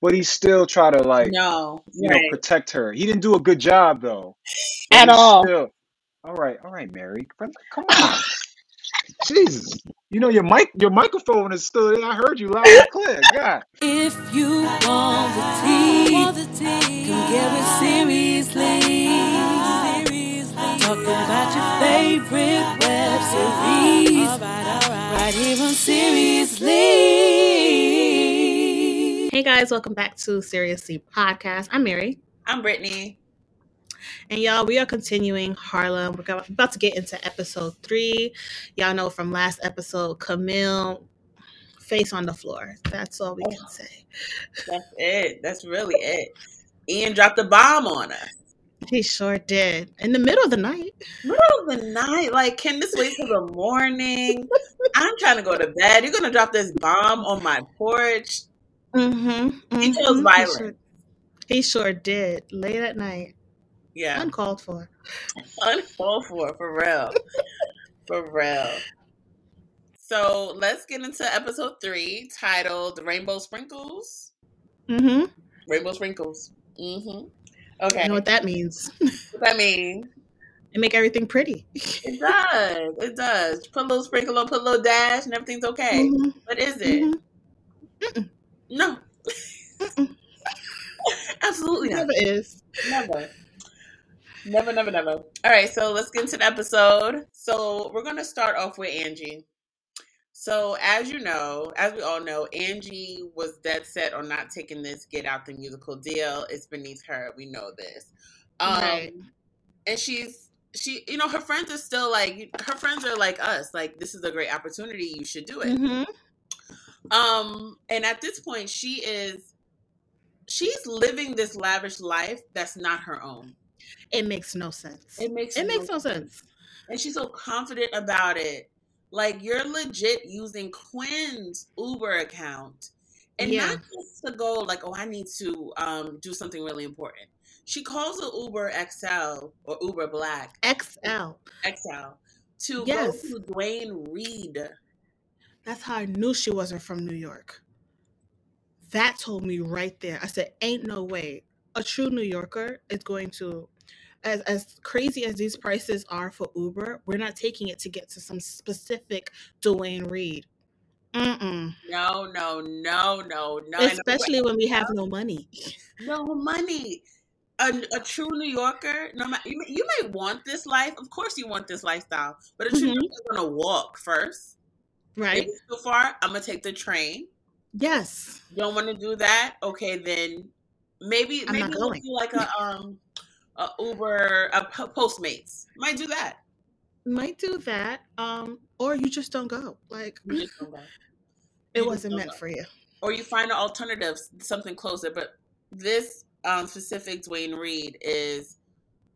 but he still try to like No, you know protect her. He didn't do a good job though. At all. Still, all right, all right, Mary. Come come on. Jesus. You know your mic your microphone is still there. I heard you loud and clear. God. If you want the tea, come get with seriously. Talking about your favorite web series. Right here on Seriously. Hey guys, welcome back to Seriously Podcast. I'm Mary. I'm Brittany. And y'all, we are continuing Harlem. We're about to get into episode three. Y'all know from last episode, Camille face on the floor. That's all we can oh. say. That's it. That's really it. Ian dropped a bomb on us. He sure did. In the middle of the night. Middle of the night. Like, can this wait till the morning? I'm trying to go to bed. You're gonna drop this bomb on my porch. Mm-hmm. He chose He violence. sure, he sure did. Late at night. Yeah. Uncalled for. Uncalled for, for real. for real. So let's get into episode three titled Rainbow Sprinkles. Mm-hmm. Rainbow Sprinkles. Mm-hmm. Okay. You know what that means. what that mean? It make everything pretty. It does. It does. Put a little sprinkle on, put a little dash, and everything's okay. Mhm. What is it? Mhm. No. Absolutely not. Never is. Never. Never, never, never. All right, so let's get into the episode. So we're gonna start off with Angie. So as you know, as we all know, Angie was dead set on not taking this get out the musical deal. It's beneath her. We know this. Um Right. and she's she you know, her friends are still like her friends are like us. Like this is a great opportunity. You should do it. Mm-hmm. Um, and at this point, she is she's living this lavish life that's not her own. It makes no sense. It makes It makes no sense. and she's so confident about it. Like you're legit using Quinn's Uber account, and Yeah. not just to go like, oh, I need to um do something really important. She calls it Uber XL or Uber Black XL. XL to Yes. go to Duane Reade. That's how I knew she wasn't from New York. That told me right there. I said, ain't no way. A true New Yorker is going to as as crazy as these prices are for Uber, we're not taking it to get to some specific Duane Reade. Mm-mm. No, no, no, no, no. Especially when we have no money. no money. A, a true New Yorker, no matter you, may- you may want this life. Of course, you want this lifestyle, but a true Mhm. New Yorker is gonna walk first. Right? it's too far, I'm gonna take the train. Yes. You Don't want to do that? Okay, then maybe I'm maybe we'll do like a um a Uber a Postmates. Might do that. Might do that. Um, or you just don't go. Like You just don't go. it wasn't meant go. for you. or you find an alternative, something closer. But this um, specific Duane Reade is,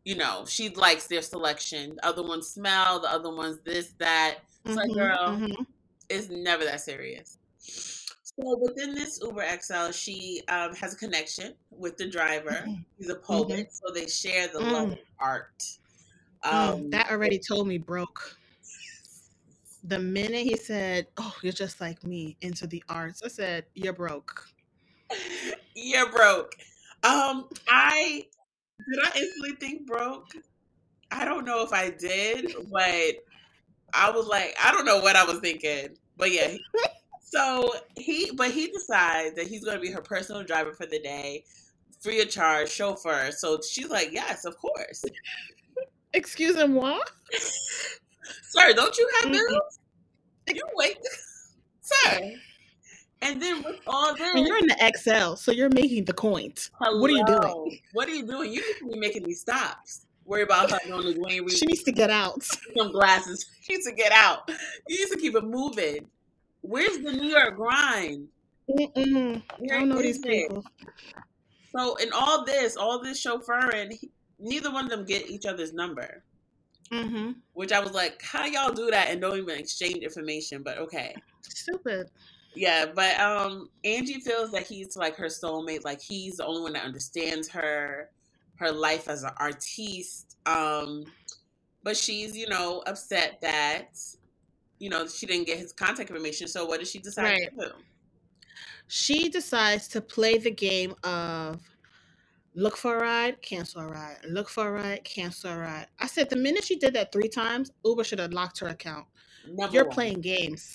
you know, she likes their selection. The other ones smell, the other ones this, that. It's like, Mhm, girl, mhm. It's never that serious. So within this Uber XL, she um, has a connection with the driver. He's a poet, so they share the love of art. Mm, Um, that already told me broke. The minute he said, "Oh, you're just like me into the arts," I said, "You're broke." you're broke. Um, I did I instantly think broke. I don't know if I did, but I was like, I don't know what I was thinking, but yeah. So he, but he decides that he's going to be her personal driver for the day, free of charge, chauffeur. So she's like, yes, of course, Excuse me, moi. sir. Don't you have Mm-mm. bills? You wait, sir. And then with all this, And you're in the XL, so you're making the coins. What are you doing? What are you doing? You need to be making these stops. Worry about her on the Duane Reade She needs to get out. some glasses. She needs to get out. You needs to keep it moving. Where's the New York grind? Mm-mm. I don't know these people. So in all this, all this chauffeuring, he- neither one of them get each other's number. Mm-hmm. Which I was like, how y'all do that and don't even exchange information? But okay. Stupid. Yeah, but um Angie feels that he's like her soulmate, like he's the only one that understands her, her life as an artiste. Um but she's, you know, upset that you know, she didn't get his contact information. So what does she decide Right. to do? She decides to play the game of look for a ride, cancel a ride, look for a ride, cancel a ride. I said the minute she did that three times, Uber should have locked her account. Number You're one. playing games.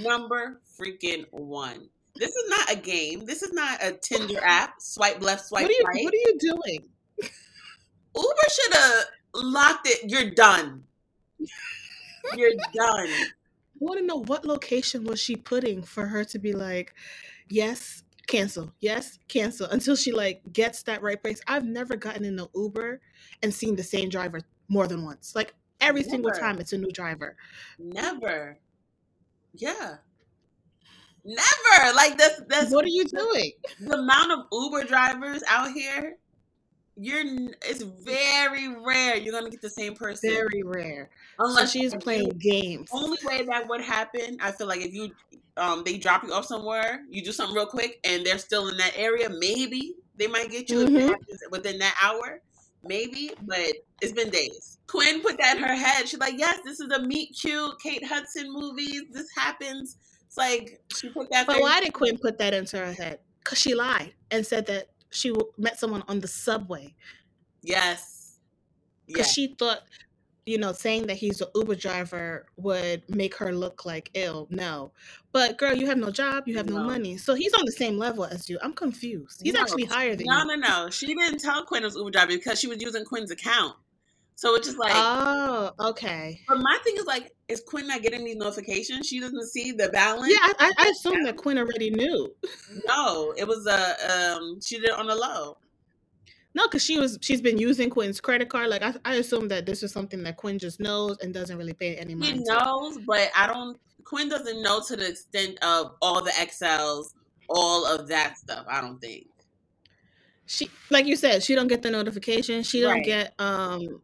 Number freaking one. This is not a game. This is not a Tinder app. Swipe left, swipe What are you right. what are you doing? Uber should have locked it. You're done. You're done. I want to know what location was she putting for her to be like, yes, cancel, yes, cancel, until she like gets that right place. I've never gotten in an Uber and seen the same driver more than once. Like every single time, it's a new driver. Never. Yeah. Never. Like that's that's What are you doing? the amount of Uber drivers out here. You're it's very rare you're gonna get the same person. Very rare. So Unless she's playing games. only way that would happen, I feel like if you um they drop you off somewhere, you do something real quick and they're still in that area, maybe they might get you Mhm. within that hour. Maybe, but it's been days. Quinn put that in her head. She's like, Yes, this is a meet cute Kate Hudson movies. This happens. It's like she put that But why did Quinn put that into her head? Because she lied and said that she met someone on the subway. Yes. Because Yes. she thought, you know, saying that he's an Uber driver would make her look like ill. No. But girl, you have no job, you have no, No. money. So he's on the same level as you. I'm confused. He's No. actually higher than you. No, no, no. She didn't tell Quinn it was Uber driver because she was using Quinn's account. So it's just like oh, okay. But my thing is like, is Quinn not getting these notifications? She doesn't see the balance. Yeah, I, I, assume that Quinn already knew. No, it was a um. She did it on the low. No, because she was she's been using Quinn's credit card. Like I, I assume that this is something that Quinn just knows and doesn't really pay any He mind to. knows, but I don't. Quinn doesn't know to the extent of all the XLs, all of that stuff. I don't think. She like you said, she don't get the notification. She don't Right. get um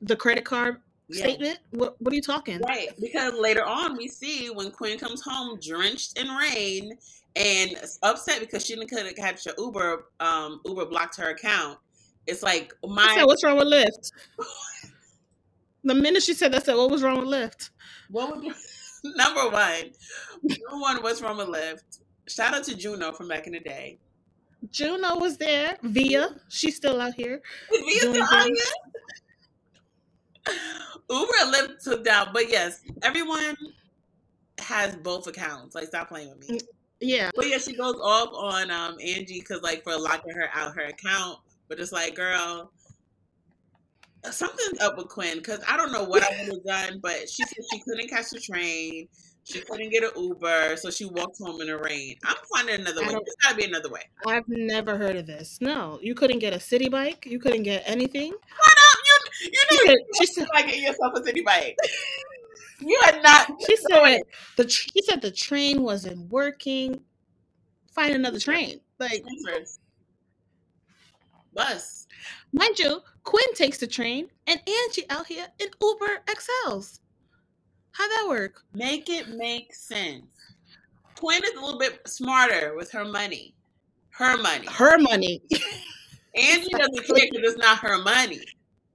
the credit card Yeah. statement. What what are you talking? Right, because later on we see when Quinn comes home drenched in rain and upset because she didn't couldn't catch a Uber. Um, Uber blocked her account. It's like my said, what's wrong with Lyft? the minute she said that, I said, what was wrong with Lyft? What would number one? Number one, what's wrong with Lyft? Shout out to Juno from back in the day. Juno was there. Via, she's still out here. Is Via still out here? Uber and Lyft took down, but yes, everyone has both accounts. Like, stop playing with me. Yeah. But yeah, she goes off on um Angie because like for locking her out her account. But it's like, girl, something's up with Quinn because I don't know what I would have done. But she said she couldn't catch the train. She couldn't get an Uber, so she walked home in the rain. I'm finding another way. There's gotta be another way. I've never heard of this. No, you couldn't get a Citi Bike. You couldn't get anything. You know she said, like get yourself a Citi Bike. You are not. she said the tr- she said the train wasn't working. Find another train. Like, Bus. mind you, Quinn takes the train and Angie out here in Uber XLs. How'd that work? Make it make sense. Quinn is a little bit smarter with her money. Her money. Her money. Angie doesn't care because it's not her money.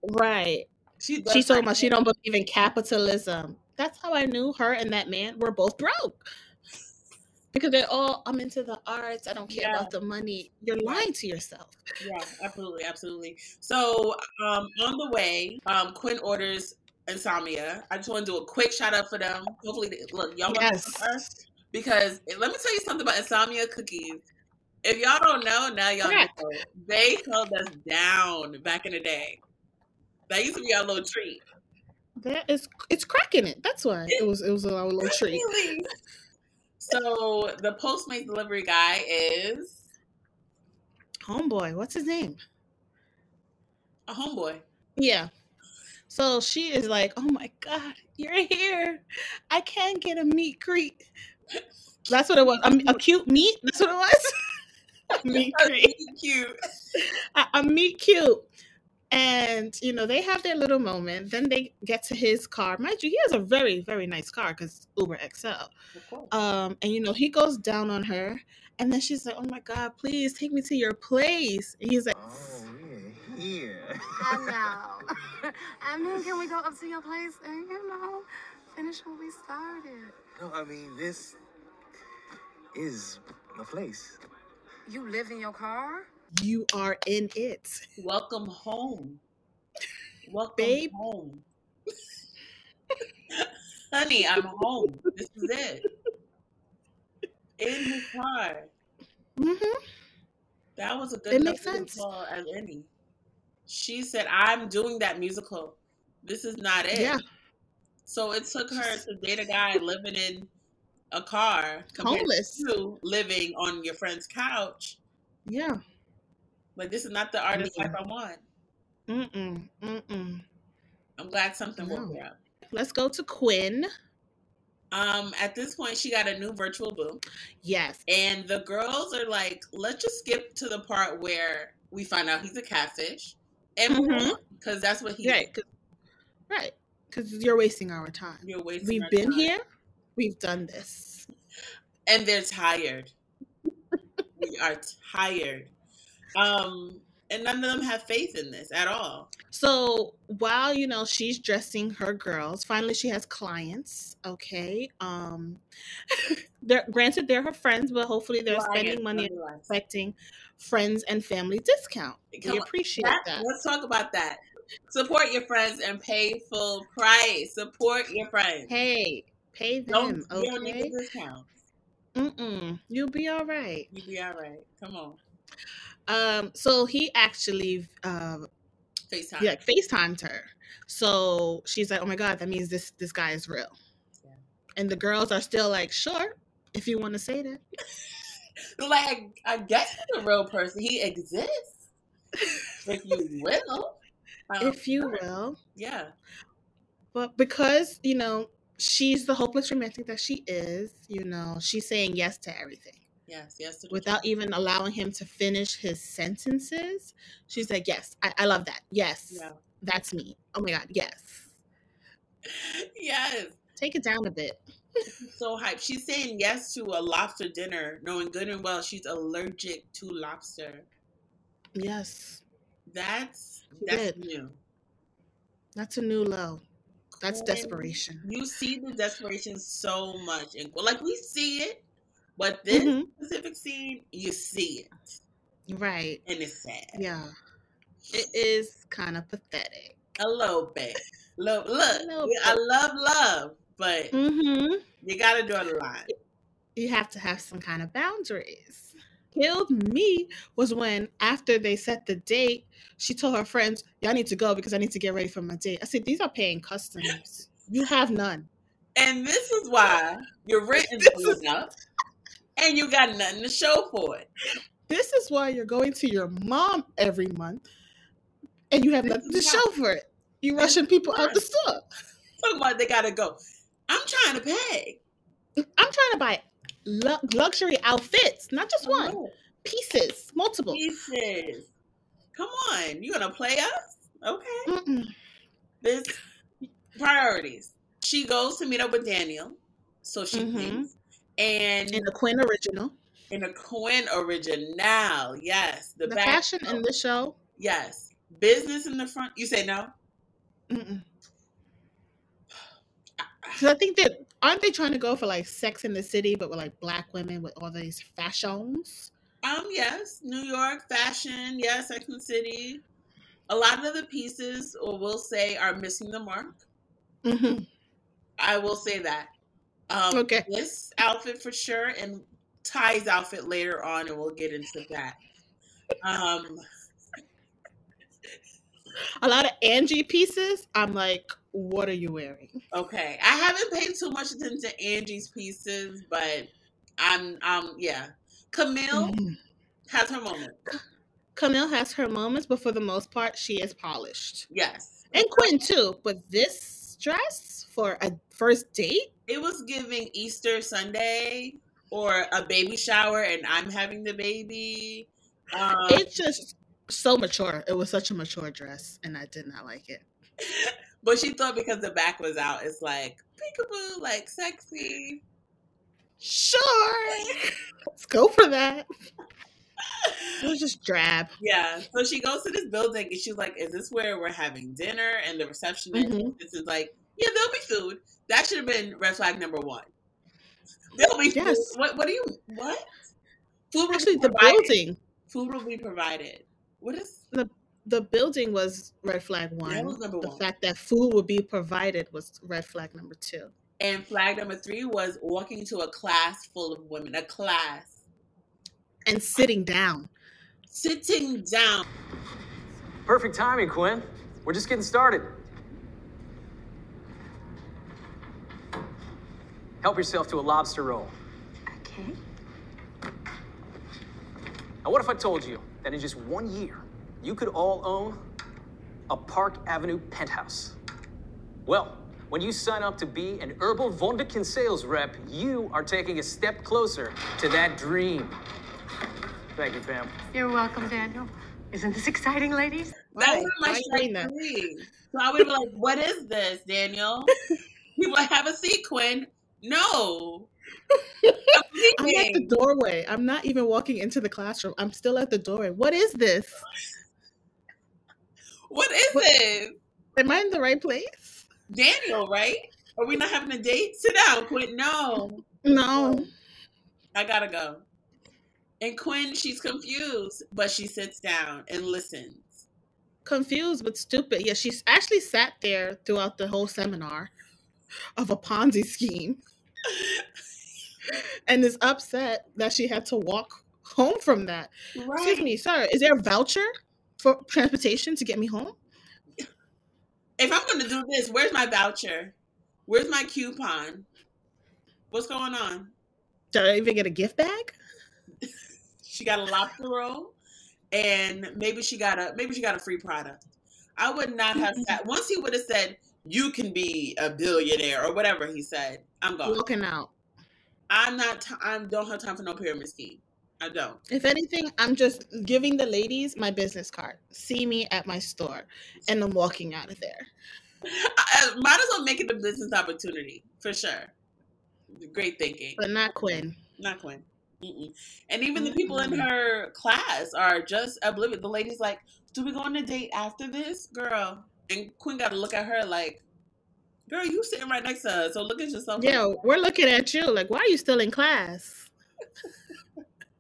Right. She She told me she don't believe in capitalism. That's how I knew her and that man were both broke. Because they're all, I'm into the arts. I don't care Yeah. about the money. You're lying to yourself. Yeah, absolutely, absolutely. So um, on the way, um, Quinn orders insomnia. I just want to do a quick shout out for them. Hopefully, they, look, y'all want Yes. to because let me tell you something about insomnia cookies. If y'all don't know, now y'all Crack. know. They held us down back in the day. That used to be our little treat. That is, it's cracking it. That's why it was, it was our little treat. So the Postmates delivery guy is Homeboy, what's his name? a homeboy. Yeah. So she is like, "Oh my god, you're here! I can't get a meat creep." That's what it was. A, a cute meat. That's what it was. a meat creep. Cute. A, a meet cute. And you know they have their little moment. Then they get to his car. Mind you, he has a very very nice car because Uber XL. Of. Um, and you know he goes down on her, and then she's like, "Oh my god, please take me to your place." And he's like, Oh, we're here. I know. I mean, can we go up to your place and, you know, finish what we started? No, I mean, this is The place. You live in your car? You are in it. Welcome home. Welcome Babe. home. Honey, I'm home. This is it. In his car. hmm That was a good It makes sense. call as any. She said, I'm doing that musical. This is not it. Yeah. So it took her to date a guy living in a car Homeless. to living on your friend's couch. Yeah. Like this is not the artist life I want. Mm-mm. Mm-mm. I'm glad something woke No. her up. Let's go to Quinn. Um, at this point, she got a new virtual boo, Yes. and the girls are like, "Let's just skip to the part where we find out he's a catfish, and because that's what he Right. 'cause- right. Because you're wasting our time. You're wasting. We've been time. here. We've done this. and they're tired. we are tired. Um, and none of them have faith in this at all. So while you know she's dressing her girls, finally she has clients. Okay. Um they're granted they're her friends, but hopefully they're spending money and expecting friends and family discount. Come we appreciate That- that. Let's talk about that. Support your friends and pay full price. Support your friends. Hey, pay don't them, you don't need okay? the discounts. Mm-mm. You'll be all right. You'll be all right. Come on, Um, so he actually uh Facetime. yeah, FaceTimed her. So she's like, Oh my god, that means this this guy is real. Yeah. And the girls are still like, sure, if you want to say that. Like I guess he's a real person. He exists. if you will. Um, if you will. yeah. But because, you know, she's the hopeless romantic that she is, you know, she's saying yes to everything Yes. Yes. without even allowing him to finish his sentences. She's like, yes, I, I love that. Yes, Yeah. that's me. Oh my God, yes. Yes. Take it down a bit. So hyped. She's saying yes to a lobster dinner, knowing good and well she's allergic to lobster. Yes, That's She that's did. new. that's a new low. That's desperation. You see the desperation so much, and like we see it, but this Mhm. specific scene, you see it, Right. and it's sad. Yeah. It is kind of pathetic. A little bit. Look, look. I love love, but Mm-hmm. you gotta draw the line. you have to have some kind of boundaries. Killed me was when after they set the date, she told her friends, "Y'all need to go because I need to get ready for my date." I said, "These are paying customers. You have none." And this is why your rent is This going up, and you got nothing to show for it. This is why you're going to your mom every month, and you have nothing to show for it. You rushing people out the store. About they gotta go. I'm trying to pay. I'm trying to buy lu- luxury outfits, not just one, pieces, multiple. Pieces. Come on, you gonna play us? Okay. Mm-mm. This priorities. She goes to meet up with Daniel, so she Mhm. thinks, and In the Quinn original, in a Quinn original, yes, the, the back, fashion in the show. yes, business in the front. You say no? Because I think that aren't they trying to go for like Sex in the City, but with like black women with all these fashions? Um, yes, New York fashion, yes, Sex and the City. A lot of the pieces, or we'll say, are missing the mark. Mm-hmm. I will say that. Um, Okay. This outfit for sure, and Tye's outfit later on, and we'll get into that. Um, A lot of Angie pieces. I'm like, what are you wearing? okay, I haven't paid too much attention to Angie's pieces, but I'm, um, yeah. Camille Mhm. has her moment. Camille has her moments, but for the most part, she is polished. Yes, And Quinn too. But this dress for a first date? it was giving Easter Sunday or a baby shower, and I'm having the baby. Um, It's just so mature. It was such a mature dress, and I did not like it. but she thought because the back was out, it's like peekaboo, like sexy. Sure. Let's go for that. It was just drab. Yeah. So she goes to this building and she's like, Is this where we're having dinner? And the receptionist Mhm. this is like, Yeah, there'll be food. That should have been red flag number one. There'll be food. What what do you what? Food will Actually, be the building, Food will be provided. What is the the building was red flag one. was number the one. fact that food would be provided was red flag number two. and flag number three was walking into a class full of women. A class. And sitting down. Sitting down. Perfect timing, Quinn. We're just getting started. Help yourself to a lobster roll. Okay. Now, what if I told you that in just one year, you could all own a Park Avenue penthouse? Well, when you sign up to be an Herbal Wunderkind sales rep, you are taking a step closer to that dream. Thank you, Pam. You're welcome, Daniel. Isn't this exciting, ladies? That Why? was my Why you doing strike that? three. So I would be like, what is this, Daniel? People like, have a seat, Quinn. No. I'm I'm at the doorway. I'm not even walking into the classroom. I'm still at the doorway. What is this? What is What- this? Am I in the right place? Daniel, right? Are we not having a date? Sit down, Quinn. No. No. I gotta go. And Quinn, she's confused, but she sits down and listens. Confused but stupid. Yeah, she's actually sat there throughout the whole seminar of a Ponzi scheme and is upset that she had to walk home from that. Excuse me, sir, is there a voucher for transportation to get me home? If I'm gonna do this, where's my voucher? Where's my coupon? What's going on? Did I even get a gift bag? She got a lobster roll, and maybe she got a maybe she got a free product. I would not have mm-hmm. sat. Once he would have said, "You can be a billionaire" or whatever he said, I'm gone. Walking out. I'm not. T- I I don't have time for no pyramid scheme. I don't. If anything, I'm just giving the ladies my business card. See me at my store, and I'm walking out of there. I, I might as well make it a business opportunity for sure. Great thinking. But not Quinn. Not Quinn. Mm-mm. And even the people in her class are just oblivious. The lady's like, "Do we go on a date after this, girl?" And Quinn got to look at her like, "Girl, you sitting right next to her, so look at yourself." Yeah, we're looking at you like, why are you still in class?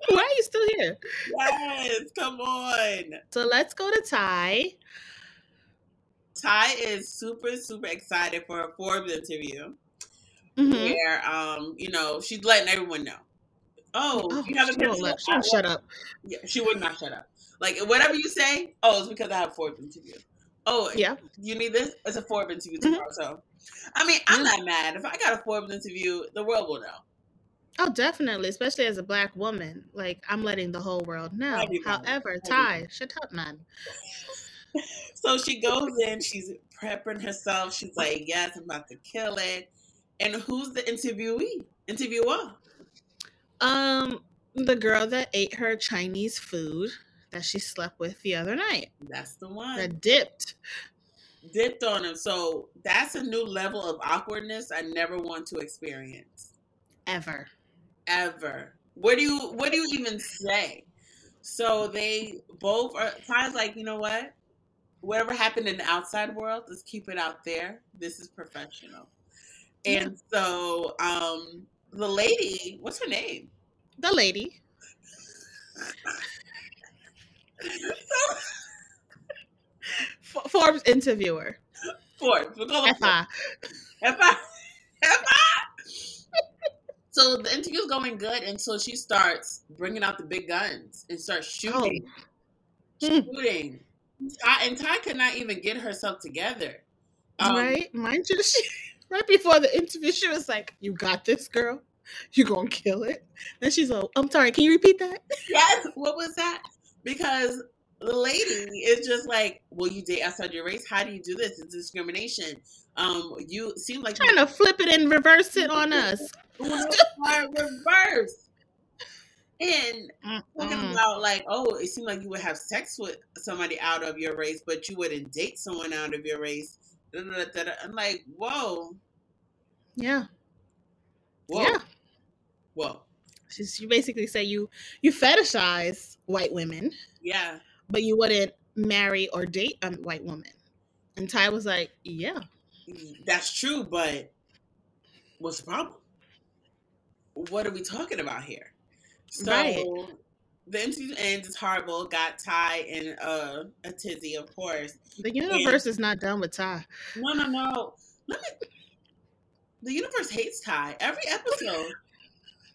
why are you still here? Yes, come on. So let's go to Tye. Tye is super super excited for a Forbes interview Mhm. where, um, you know, she's letting everyone know. Oh, Oh, you she been to let- she won't shut up. Yeah, she would not shut up. Like whatever you say, oh, it's because I have a Forbes interview. Oh, Yeah. you need this? It's a Forbes interview Mhm. tomorrow. So, I mean, I'm Yeah. not mad. If I got a Forbes interview, the world will know. Oh, definitely, especially as a black woman. Like I'm letting the whole world know. However. Tye, shut up, man. So she goes in, she's prepping herself. She's like, yes, I'm about to kill it. And who's the interviewee? Interviewer? Um, the girl that ate her Chinese food that she slept with the other night That's the one. that dipped. Dipped on him. So that's a new level of awkwardness I never want to experience. Ever. ever. What do you what do you even say? So they both are Tye's like, you know what? Whatever happened in the outside world, let's keep it out there. This is professional. And so um the lady, what's her name? The lady. F- Forbes interviewer. Forbes. We'll call her FI. F.I. F.I. So the interview's going good until she starts bringing out the big guns and starts shooting. Hmm. Shooting. Tye, and Tye could not even get herself together. Um, right? Mind you, she, right before the interview, she was like, You got this, girl. You gonna kill it. Then she's like, I'm sorry, can you repeat that? Yes. What was that? Because the lady is just like, "Will you date outside your race? How do you do this? It's discrimination. Um, you seem like Trying to flip it and reverse it on us. reverse." And talking about like, oh, it seemed like you would have sex with somebody out of your race, but you wouldn't date someone out of your race. Da, da, da, da. I'm like, whoa, Yeah. whoa, Yeah. whoa, She's, you basically say you you fetishize white women, yeah. but you wouldn't marry or date a white woman. And Tye was like, Yeah. That's true, but what's the problem? What are we talking about here? So Right. The interview ends. It's horrible. Got Tye in uh, a tizzy, of course. The universe is not done with Tye. No, no, no. Let me. The universe hates Tye. Every episode,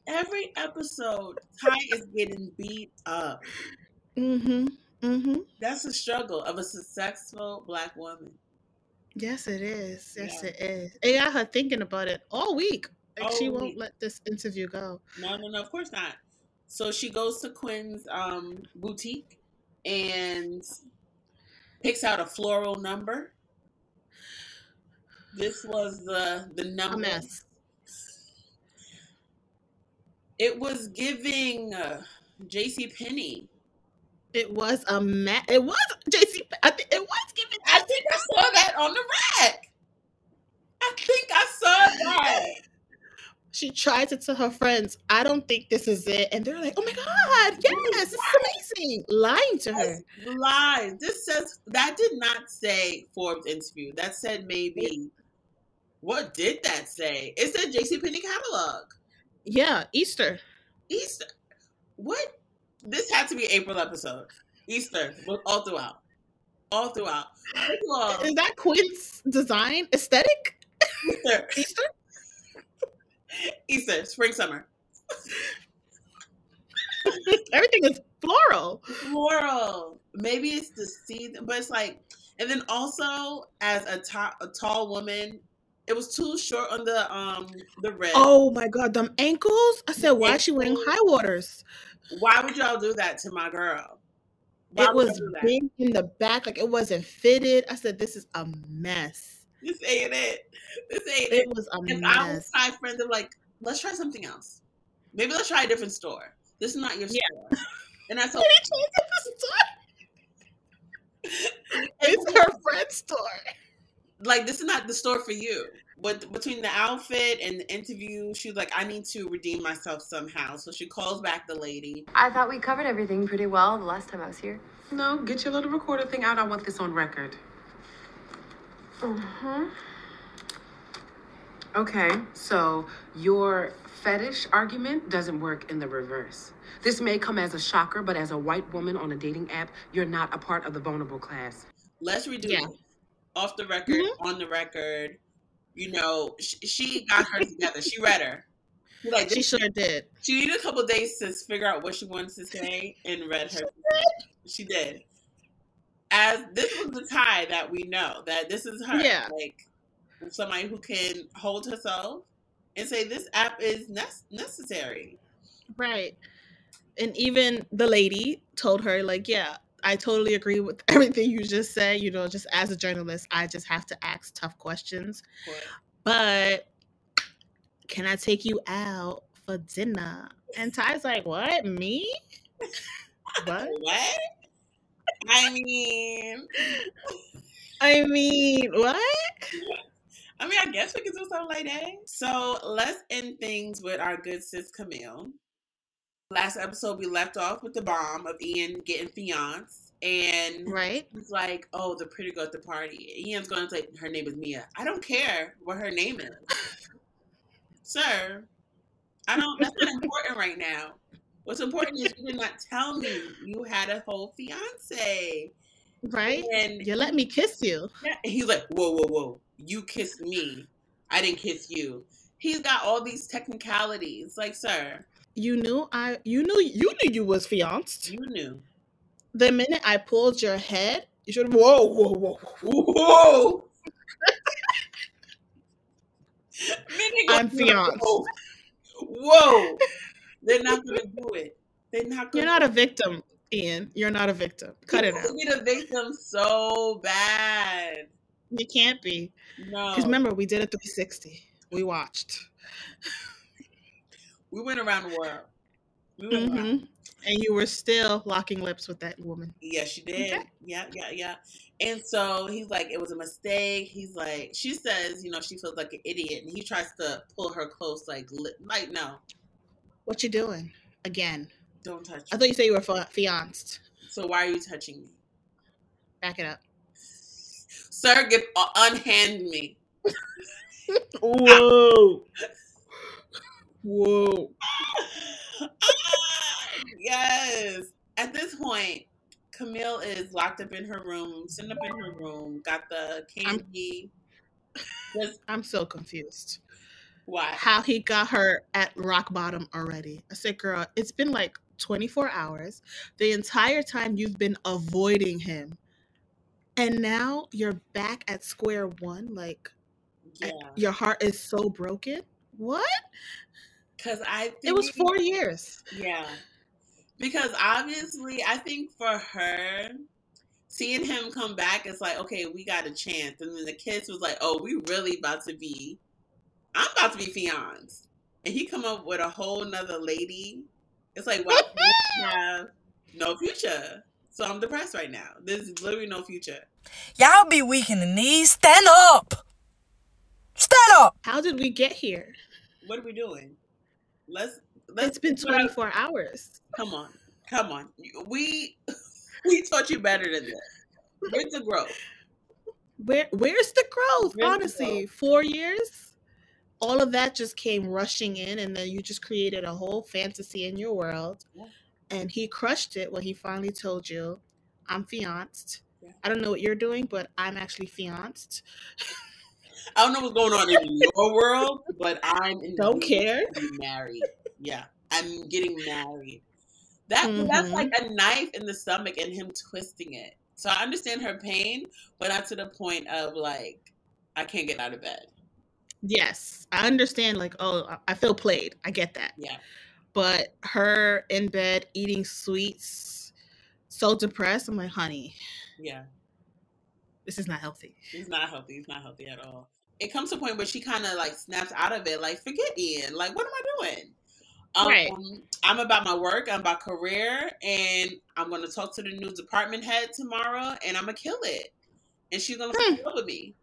every episode, Tye is getting beat up. Mm-hmm. Mm-hmm. That's the struggle of a successful black woman. Yes, it is. Yes, Yeah. it is. It got her thinking about it all week. Like she All won't let this interview go. No, no, no. Of course not. So she goes to Quinn's um, boutique and picks out a floral number. This was the the A number. mess. It was giving uh, J.C. Penney. It was a mess. It was JC. I think it was giving. I think I saw that on the rack. I think I saw that. She tries it to her friends, "I don't think this is it," and they're like, "Oh my god, yes, this is amazing!" Lying to her. Lies. This says that did not say Forbes interview. That said maybe. What did that say? It said J.C. Penney catalog. Yeah, Easter. Easter. What? This had to be April episode. Easter all throughout. All throughout. First of Is that Quinn's design aesthetic? Easter, Easter. Easter, spring, summer. Everything is floral. Floral. Maybe it's the season, but it's like, and then also as a, to- a tall woman, it was too short on the um the red. Oh my god, them ankles! I said, why is she wearing high waters? Why would y'all do that to my girl? Why It was y'all do that? big in the back, like it wasn't fitted. I said, this is a mess. This ain't it. This ain't it. It was a If I was my friends, I'm like, let's try something else. Maybe let's try a different store. This is not your Yeah. store. And I told It's her friend's store. like this is not the store for you. But between the outfit and the interview, she was like, I need to redeem myself somehow. So she calls back the lady. I thought we covered everything pretty well the last time I was here. No, get your little recorder thing out. I want this on record. Mm-hmm. Okay, so your fetish argument doesn't work in the reverse. This may come as a shocker, but as a white woman on a dating app, you're not a part of the vulnerable class. Let's redo Yeah. it. Off the record, on the record. You know, she, she got her together. She read her. She like She sure did. She needed a couple days to figure out what she wanted to say and read her. She did. As this was the Tye that we know that this is her. Yeah. Like somebody who can hold herself and say this app is nec- necessary. Right. And even the lady told her, like, yeah, I totally agree with everything you just said. You know, just as a journalist, I just have to ask tough questions. But can I take you out for dinner? And Tye's like, what? Me? What? What? I mean, I mean, what? I mean, I guess we could do something like that. So let's end things with our good sis Camille. Last episode, we left off with the bomb of Ian getting fiancé, and Right? he's like, "Oh, the pretty girl at the party." Ian's going to say, "Her name is Mia." I don't care what her name is, sir. I don't. That's not important right now. What's important is you did not tell me you had a whole fiance, Right? and You let me kiss you. yeah, and he's like, whoa, whoa, whoa. You kissed me. I didn't kiss you. He's got all these technicalities. Like, sir, You knew I you knew you knew you was fianced. you knew. The minute I pulled your head, you should whoa, whoa, whoa, whoa. I'm fianced. Whoa. They're not going to do it. They're not Gonna You're not a victim, Ian. You're not a victim. Cut it out. Be the victim so bad. You can't be. No. Because remember, we did a 360. We watched. we went around the world. We went mm-hmm. around. And you were still locking lips with that woman. Yes, she did. Okay. Yeah, yeah, yeah. And so he's like, it was a mistake. He's like, she says, you know, she feels like an idiot, and he tries to pull her close, like, li- like, no, What you doing? Again. don't touch I thought you said you were fi- fianced. So why are you touching me, Back it up. sir? Get uh, unhand me. Whoa. Whoa. Yes. At this point, Camille is locked up in her room, sitting up in her room, got the candy. Just I'm so confused. Why? How he got her at rock bottom already. I said, girl, it's been like 24 hours. The entire time you've been avoiding him. And now you're back at square one. Like, Yeah. your heart is so broken. What? Because I think It was four years. Yeah. Because obviously, I think for her, seeing him come back, it's like, okay, we got a chance. And then the kids was like, oh, we really about to be, I'm about to be fiancé. And he come up with a whole nother lady. It's like, wow, we have no future. So I'm depressed right now. There's literally no future. Y'all be weak in the knees. Stand up. Stand up. How did we get here? What are we doing? Let's let's It's been put our- 24 hours. Come on, come on. We we taught you better than this. Where's the growth? Where where's the growth? Where's the Honestly, growth? four years. All of that just came rushing in, and then you just created a whole fantasy in your world. Yeah. And he crushed it when he finally told you, "I'm fianced." Yeah. I don't know what you're doing, but I'm actually fianced. I don't know what's going on in your world, but I'm in Don't care. mood to be married. Yeah, I'm getting married. That that's Mhm. like a knife in the stomach and him twisting it. So I understand her pain, but not to the point of like I can't get out of bed. Yes, I understand. Like, oh, I- feel played. I get that. Yeah, But her in bed eating sweets, so depressed. I'm like, honey, yeah. this is not healthy. He's not healthy. He's not healthy at all. It comes to a point where she kind of like snaps out of it. Like, forget Ian. Like, what am I doing? Um, Right. I'm about my work. I'm about career, and I'm going to talk to the new department head tomorrow, and I'm gonna kill it. And she's gonna Hmm. fall in love with me.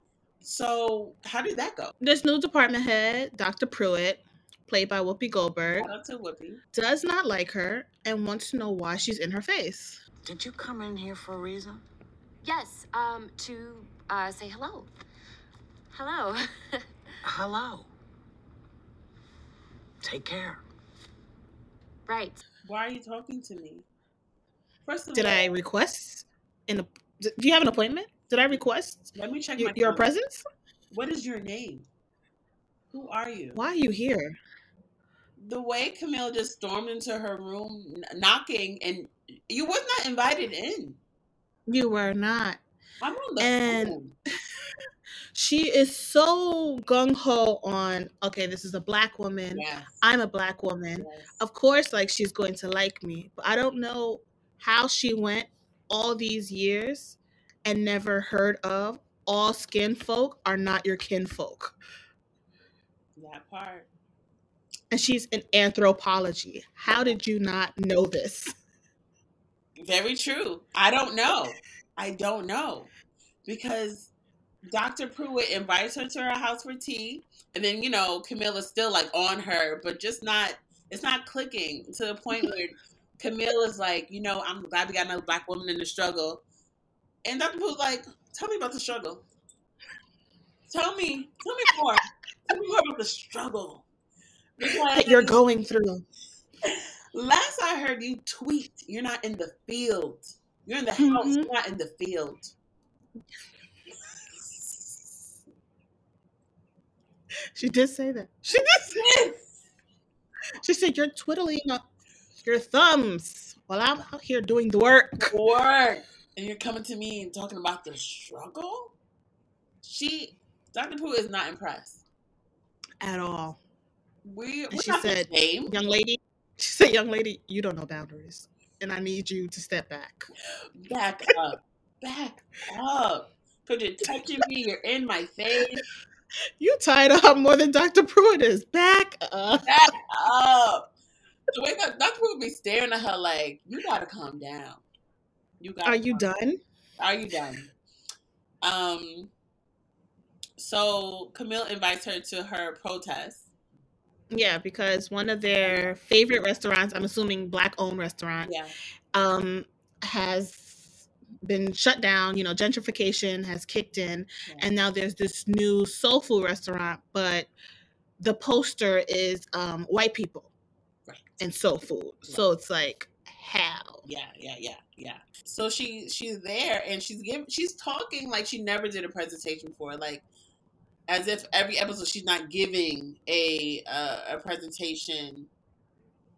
So, how did that go? This new department head, Dr. Pruitt, played by Whoopi Goldberg, to Whoopi. does not like her and wants to know why she's in her face. Did you come in here for a reason? Yes, um, to uh, say hello. Hello. Hello. Take care. right. Why are you talking to me? First of Did all, I request? In a, do you have an appointment? Did I request let me check your presence? What is your name? Who are you? Why are you here? the way Camille just stormed into her room, kn- knocking, and you was not invited in. You were not. I'm on the And- phone. She is so gung ho on, okay, this is a black woman. Yes, I'm a black woman. yes. Of course, like she's going to like me, but I don't know how she went all these years and never heard of all skin folk are not your kinfolk. that part. And she's in anthropology. How did you not know this? Very true. I don't know. I don't know because Dr. Pruitt invites her to her house for tea, and then you know Camille is still like on her, but just not. It's not clicking to the point where Camille is like, you know, I'm glad we got another black woman in the struggle, and Dr. Pruitt's like, tell me about the struggle. Tell me, tell me more. tell me more about the struggle. That you're going through. Last I heard you tweet, you're not in the field. You're in the house, Mhm. you're not in the field. She did say that. She did say She said, You're twiddling up your thumbs while I'm out here doing the work. Work. And you're coming to me and talking about the struggle? She, Dr. Pooh is not impressed. At all. We, And she said. Young lady, she said, Young lady, you don't know boundaries. And I need you to step back. Back up. Back up. Because you're touching me, you're in my face. You tied up more than Dr. Pruitt is. Back up. Back up. So wake up. Dr. Pooh would be staring at her like, you gotta calm down. You gotta Are you done? Are you done? Um. So Camille invites her to her protest. Yeah, because one of their favorite restaurants, I'm assuming black owned restaurant, Yeah. um, has been shut down. You know, gentrification has kicked in, Yeah. and now there's this new soul food restaurant, but the poster is um, white people Right. and soul food. So it's like hell. Yeah, yeah, yeah, yeah. So she she's there and she's giving she's talking like she never did a presentation before, like as if every episode she's not giving a uh, a presentation.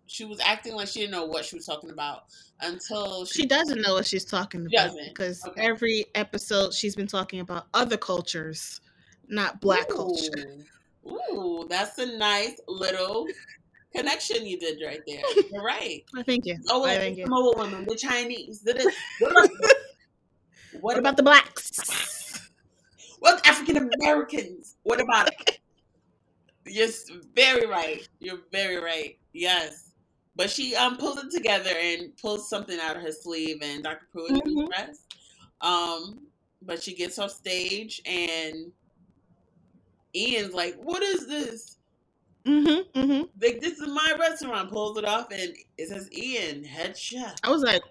She was acting like she didn't know what she was talking about until she, She doesn't know what she's talking about doesn't. because Okay. every episode she's been talking about other cultures, not black culture. Ooh, Ooh, that's a nice little connection you did right there. You're right. I think you. Oh, well, think the you. Samoa women, the Chinese, the. What about, What about the blacks? What African Americans? What about it? Yes, very right. You're very right. Yes. But she um pulls it together and pulls something out of her sleeve and Dr. Pruitt is Mhm. impressed. Um, but she gets off stage and Ian's like, What is this? Mm-hmm. Mm-hmm. Like this is my restaurant, pulls it off and it says Ian, head chef. I was like,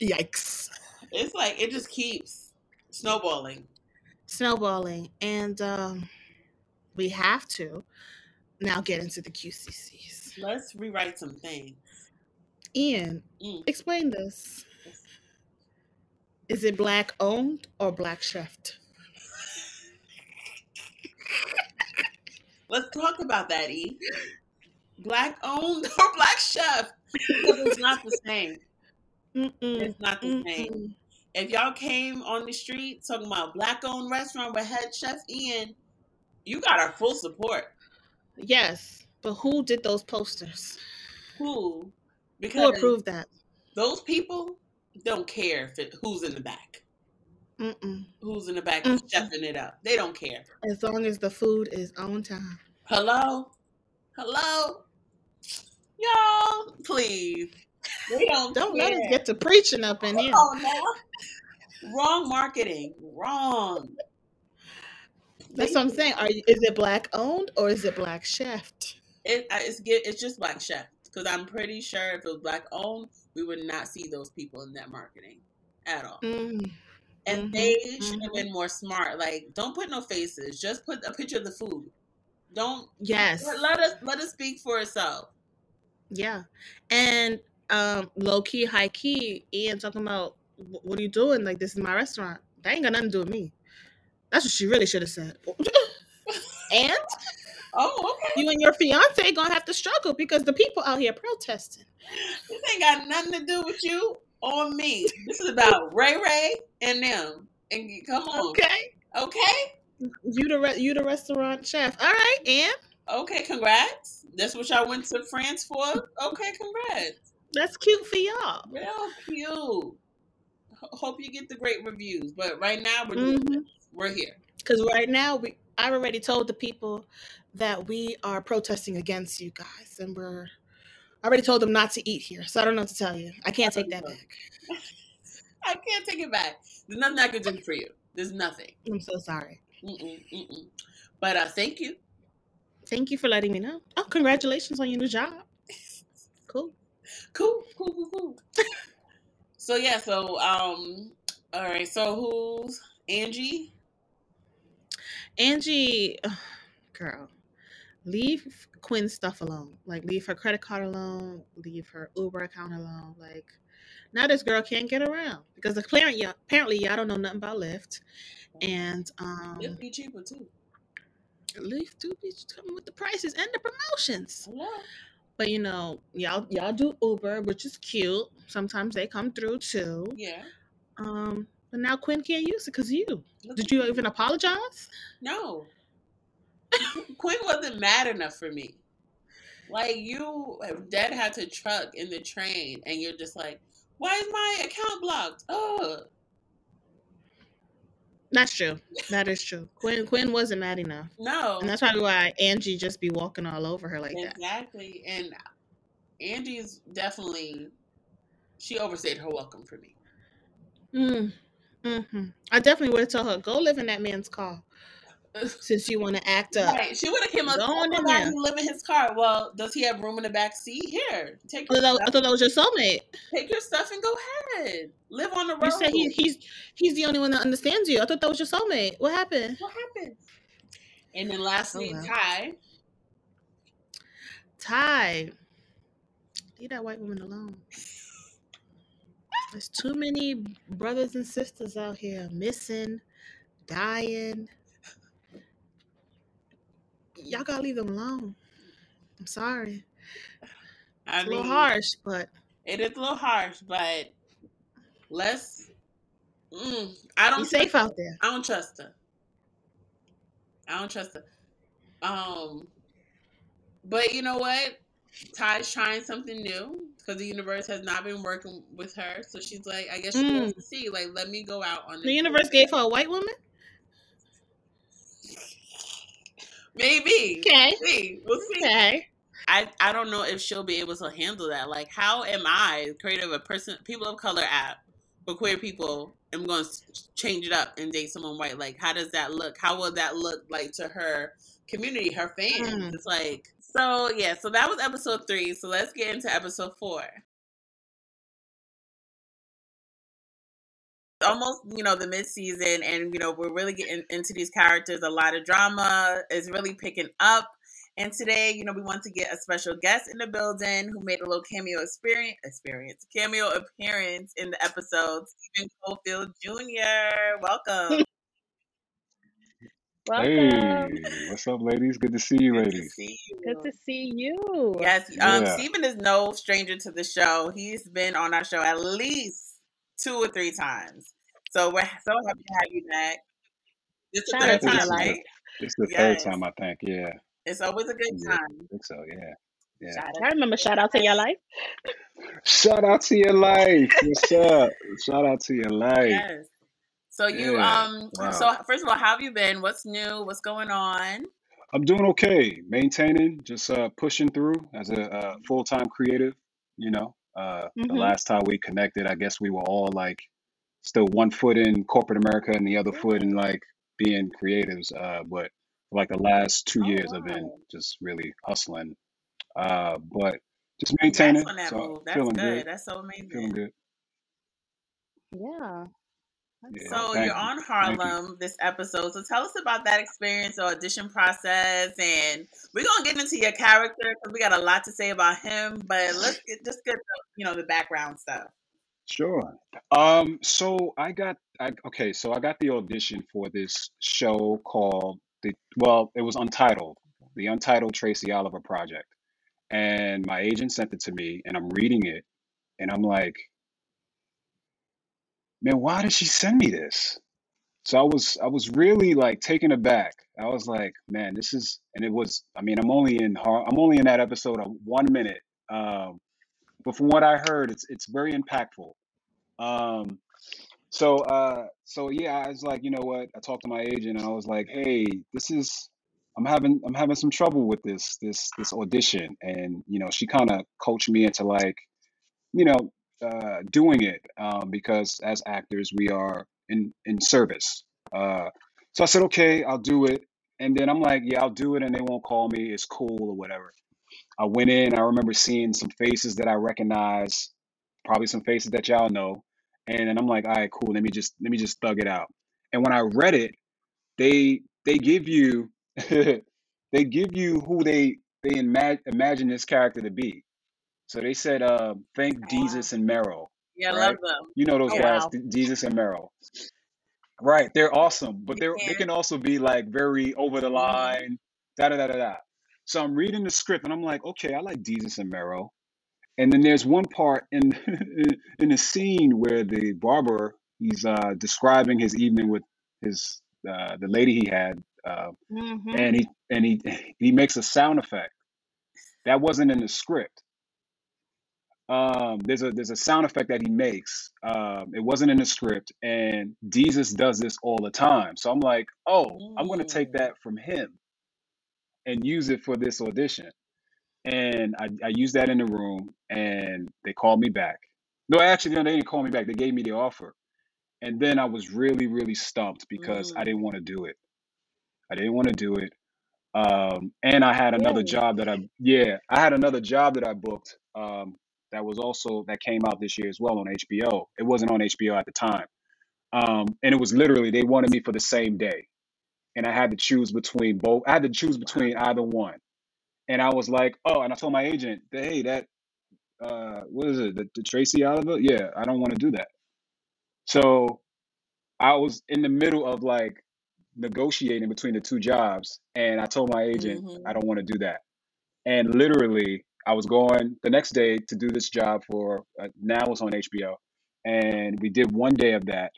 yikes. It's like it just keeps snowballing. Snowballing. And um, we have to now get into the QCCs. Let's rewrite some things. Ian, Mm. explain this. Is it black owned or black chefed? Let's talk about that, E. Black owned or black chef? Because it's not the same. Mm-mm. It's not the same. Mm-mm. If y'all came on the street talking about black owned restaurant with head chef Ian, you got our full support. Yes, but who did those posters? Who? Who approved that? those people don't care if it, who's in the back. Mm-mm. Who's in the back Mm. chefing it up. They don't care. As long as the food is on time. Hello? Hello? Y'all, please. They don't, Don't let us get to preaching up in here. Oh, no. Wrong marketing. Wrong. That's what I'm saying. Are you, is it black owned or is it black chef? It, I- it's get it's just black chef because I'm pretty sure if it was black owned, we would not see those people in that marketing at all. Mm. And Mhm, they should have been more smart. Like, don't put no faces. Just put a picture of the food. Don't Yes. let, let us let us speak for itself. Yeah. And um, low key, high key, Ian talking about what are you doing? Like this is my restaurant. That ain't got nothing to do with me. That's what she really should have said. and Oh, okay. you and your fiance gonna have to struggle because the people out here protesting. This ain't got nothing to do with you or me. This is about Ray Ray and them. And come on, Okay. okay, You the re- you the restaurant chef. All right, and okay. Congrats. That's what y'all went to France for. Okay, congrats. that's cute for y'all. Real cute. Ho- Hope you get the great reviews. But right now we're Mhm. we're here. Because right now we I already told the people that we are protesting against you guys, and we're I already told them not to eat here. So I don't know what to tell you. I can't take that back. I can't take it back. There's nothing I can do for you. There's nothing. I'm so sorry. Mm-mm, mm-mm. But uh, thank you. Thank you for letting me know. Oh, congratulations on your new job. Cool. Cool, cool, cool, cool. so yeah, so um, all right. So who's Angie? Angie, ugh, girl, leave Quinn's stuff alone. Like, leave her credit card alone. Leave her Uber account alone. Like, now this girl can't get around because apparently, apparently, y'all don't know nothing about Lyft, and um, It'd be cheaper too. Lyft do be coming with the prices and the promotions. Hello. But you know, y'all y'all do Uber, which is cute. Sometimes they come through too. Yeah. Um, but now Quinn can't use it because you. Look Did at you even apologize? No. Quinn wasn't mad enough for me. Like you, Dad had to truck in the train, and you're just like, "Why is my account blocked?" Oh, That's true. That is true. Quinn Quinn wasn't mad enough. no, And that's probably why Angie just be walking all over her like that. exactly. And Angie's definitely she overstayed her welcome for me. Mm. hmm I definitely would have told her, go live in that man's car since you want to act up. Right. She would have came up Go on in my there. he live in his car. Well, does he have room in the back seat? Here, take I your thought, I thought that was your soulmate. take your stuff and go ahead. Live on the road. You said he, he's he's the only one that understands you. I thought that was your soulmate. What happened? What happened? And then lastly, Oh. Tye. Tye Leave that white woman alone. There's too many brothers and sisters out here missing, dying. Y'all gotta leave them alone. I'm sorry. I It's a little harsh, but it is a little harsh, but let's. Mm, I don't Be safe trust. out there. I don't trust her. I don't trust her. Um, but you know what? Tye's trying something new because the universe has not been working with her. So she's like, I guess she Mm. wants to see. Like, let me go out on The universe gave her a white woman? Maybe. Okay. See, we'll see. Okay. I, I don't know if she'll be able to handle that. Like, how am I, creative, a person, people of color app for queer people, am going to change it up and date someone white? Like, how does that look? How will that look like to her community, her fans? Mm. It's like, so yeah, so that was episode three. So let's get into episode four. Almost you know the mid season and you know we're really getting into these characters a lot of drama is really picking up and today you know we want to get a special guest in the building who made a little cameo experience experience cameo appearance in the episode Stephen Cofield Jr. welcome Hey, what's up, ladies? Good to see you, good to ladies. see you Good to see you. yes um Yeah. Stephen is no stranger to the show he's been on our show at least two or three times so we're so happy to have you back this is the Shout Yeah, I third think out to this time your is the right life. this is the third time I think. Yeah, it's always a good yeah, I time think so. Yeah, yeah. shout I remember shout out to your life. Shout out to your life. What's up? Shout out to your life. Yes. So you Yeah. um Wow. so first of all, how have you been? What's new? What's going on? I'm doing okay. Maintaining, just uh, pushing through as a uh, full-time creative. You know, uh, the Mm-hmm. last time we connected, I guess we were all like still one foot in corporate America and the other foot in like being creatives. Uh, but like the last two Oh years, I've been wow. just really hustling. Uh, but just Congrats maintaining. on that So move. That's feeling good. good. That's so amazing. Feeling good. Yeah. Yeah. So you're you. on Thank you. Harlem this episode. So tell us about that experience or audition process, and we're gonna get into your character because we got a lot to say about him. But let's get just get the, you know the background stuff. Sure. Um, so I got I okay, so I got the audition for this show called the well, it was Untitled, the Untitled Tracy Oliver Project. And my agent sent it to me and I'm reading it and I'm like, man, why did she send me this? So I was I was really like taken aback. I was like, man, this is and it was I mean, I'm only in I'm only in that episode of one minute. Um, but from what I heard, it's it's very impactful. Um, so uh so yeah, I was like, you know what? I talked to my agent and I was like, hey, this is I'm having I'm having some trouble with this this this audition. And you know, she kind of coached me into like, you know, uh doing it um because as actors we are in in service. Uh so I said, okay, I'll do it. And then I'm like, yeah, I'll do it and they won't call me. It's cool or whatever. I went in, I remember seeing some faces that I recognize, probably some faces that y'all know. And then I'm like, all right, cool. Let me just let me just thug it out. And when I read it, they they give you they give you who they they ima- imagine this character to be. So they said, uh, thank Oh. Desus and Mero, Yeah, I right? love them. You know those Oh guys, wow. Desus and Mero. Right, they're awesome, but you they're they can. can also be like very over the hmm line, da da da da da. So I'm reading the script and I'm like, okay, I like Desus and Mero. And then there's one part in in the scene where the barber he's uh, describing his evening with his uh, the lady he had, uh, Mm-hmm. and he and he he makes a sound effect that wasn't in the script. Um, there's a there's a sound effect that he makes. Um, it wasn't in the script, and Desus does this all the time. So I'm like, oh, I'm gonna take Mm. that from him and use it for this audition. And I, I used that in the room, and they called me back. No, actually, no, they didn't call me back. They gave me the offer, and then I was really, really stumped because I Mm. didn't want to do it. I didn't want to do it. Um, and I had another job that I, yeah, I had another job that I booked. Um, that was also that came out this year as well on HBO. It wasn't on HBO at the time. Um, and it was literally they wanted me for the same day, and I had to choose between both. I had to choose between either one. And I was like, oh, and I told my agent, hey, that uh, what is it? The, the Tracy Oliver? Yeah, I don't want to do that. So I was in the middle of like negotiating between the two jobs, and I told my agent hmm I don't want to do that. And literally, I was going the next day to do this job for uh, now it's on HBO, and we did one day of that.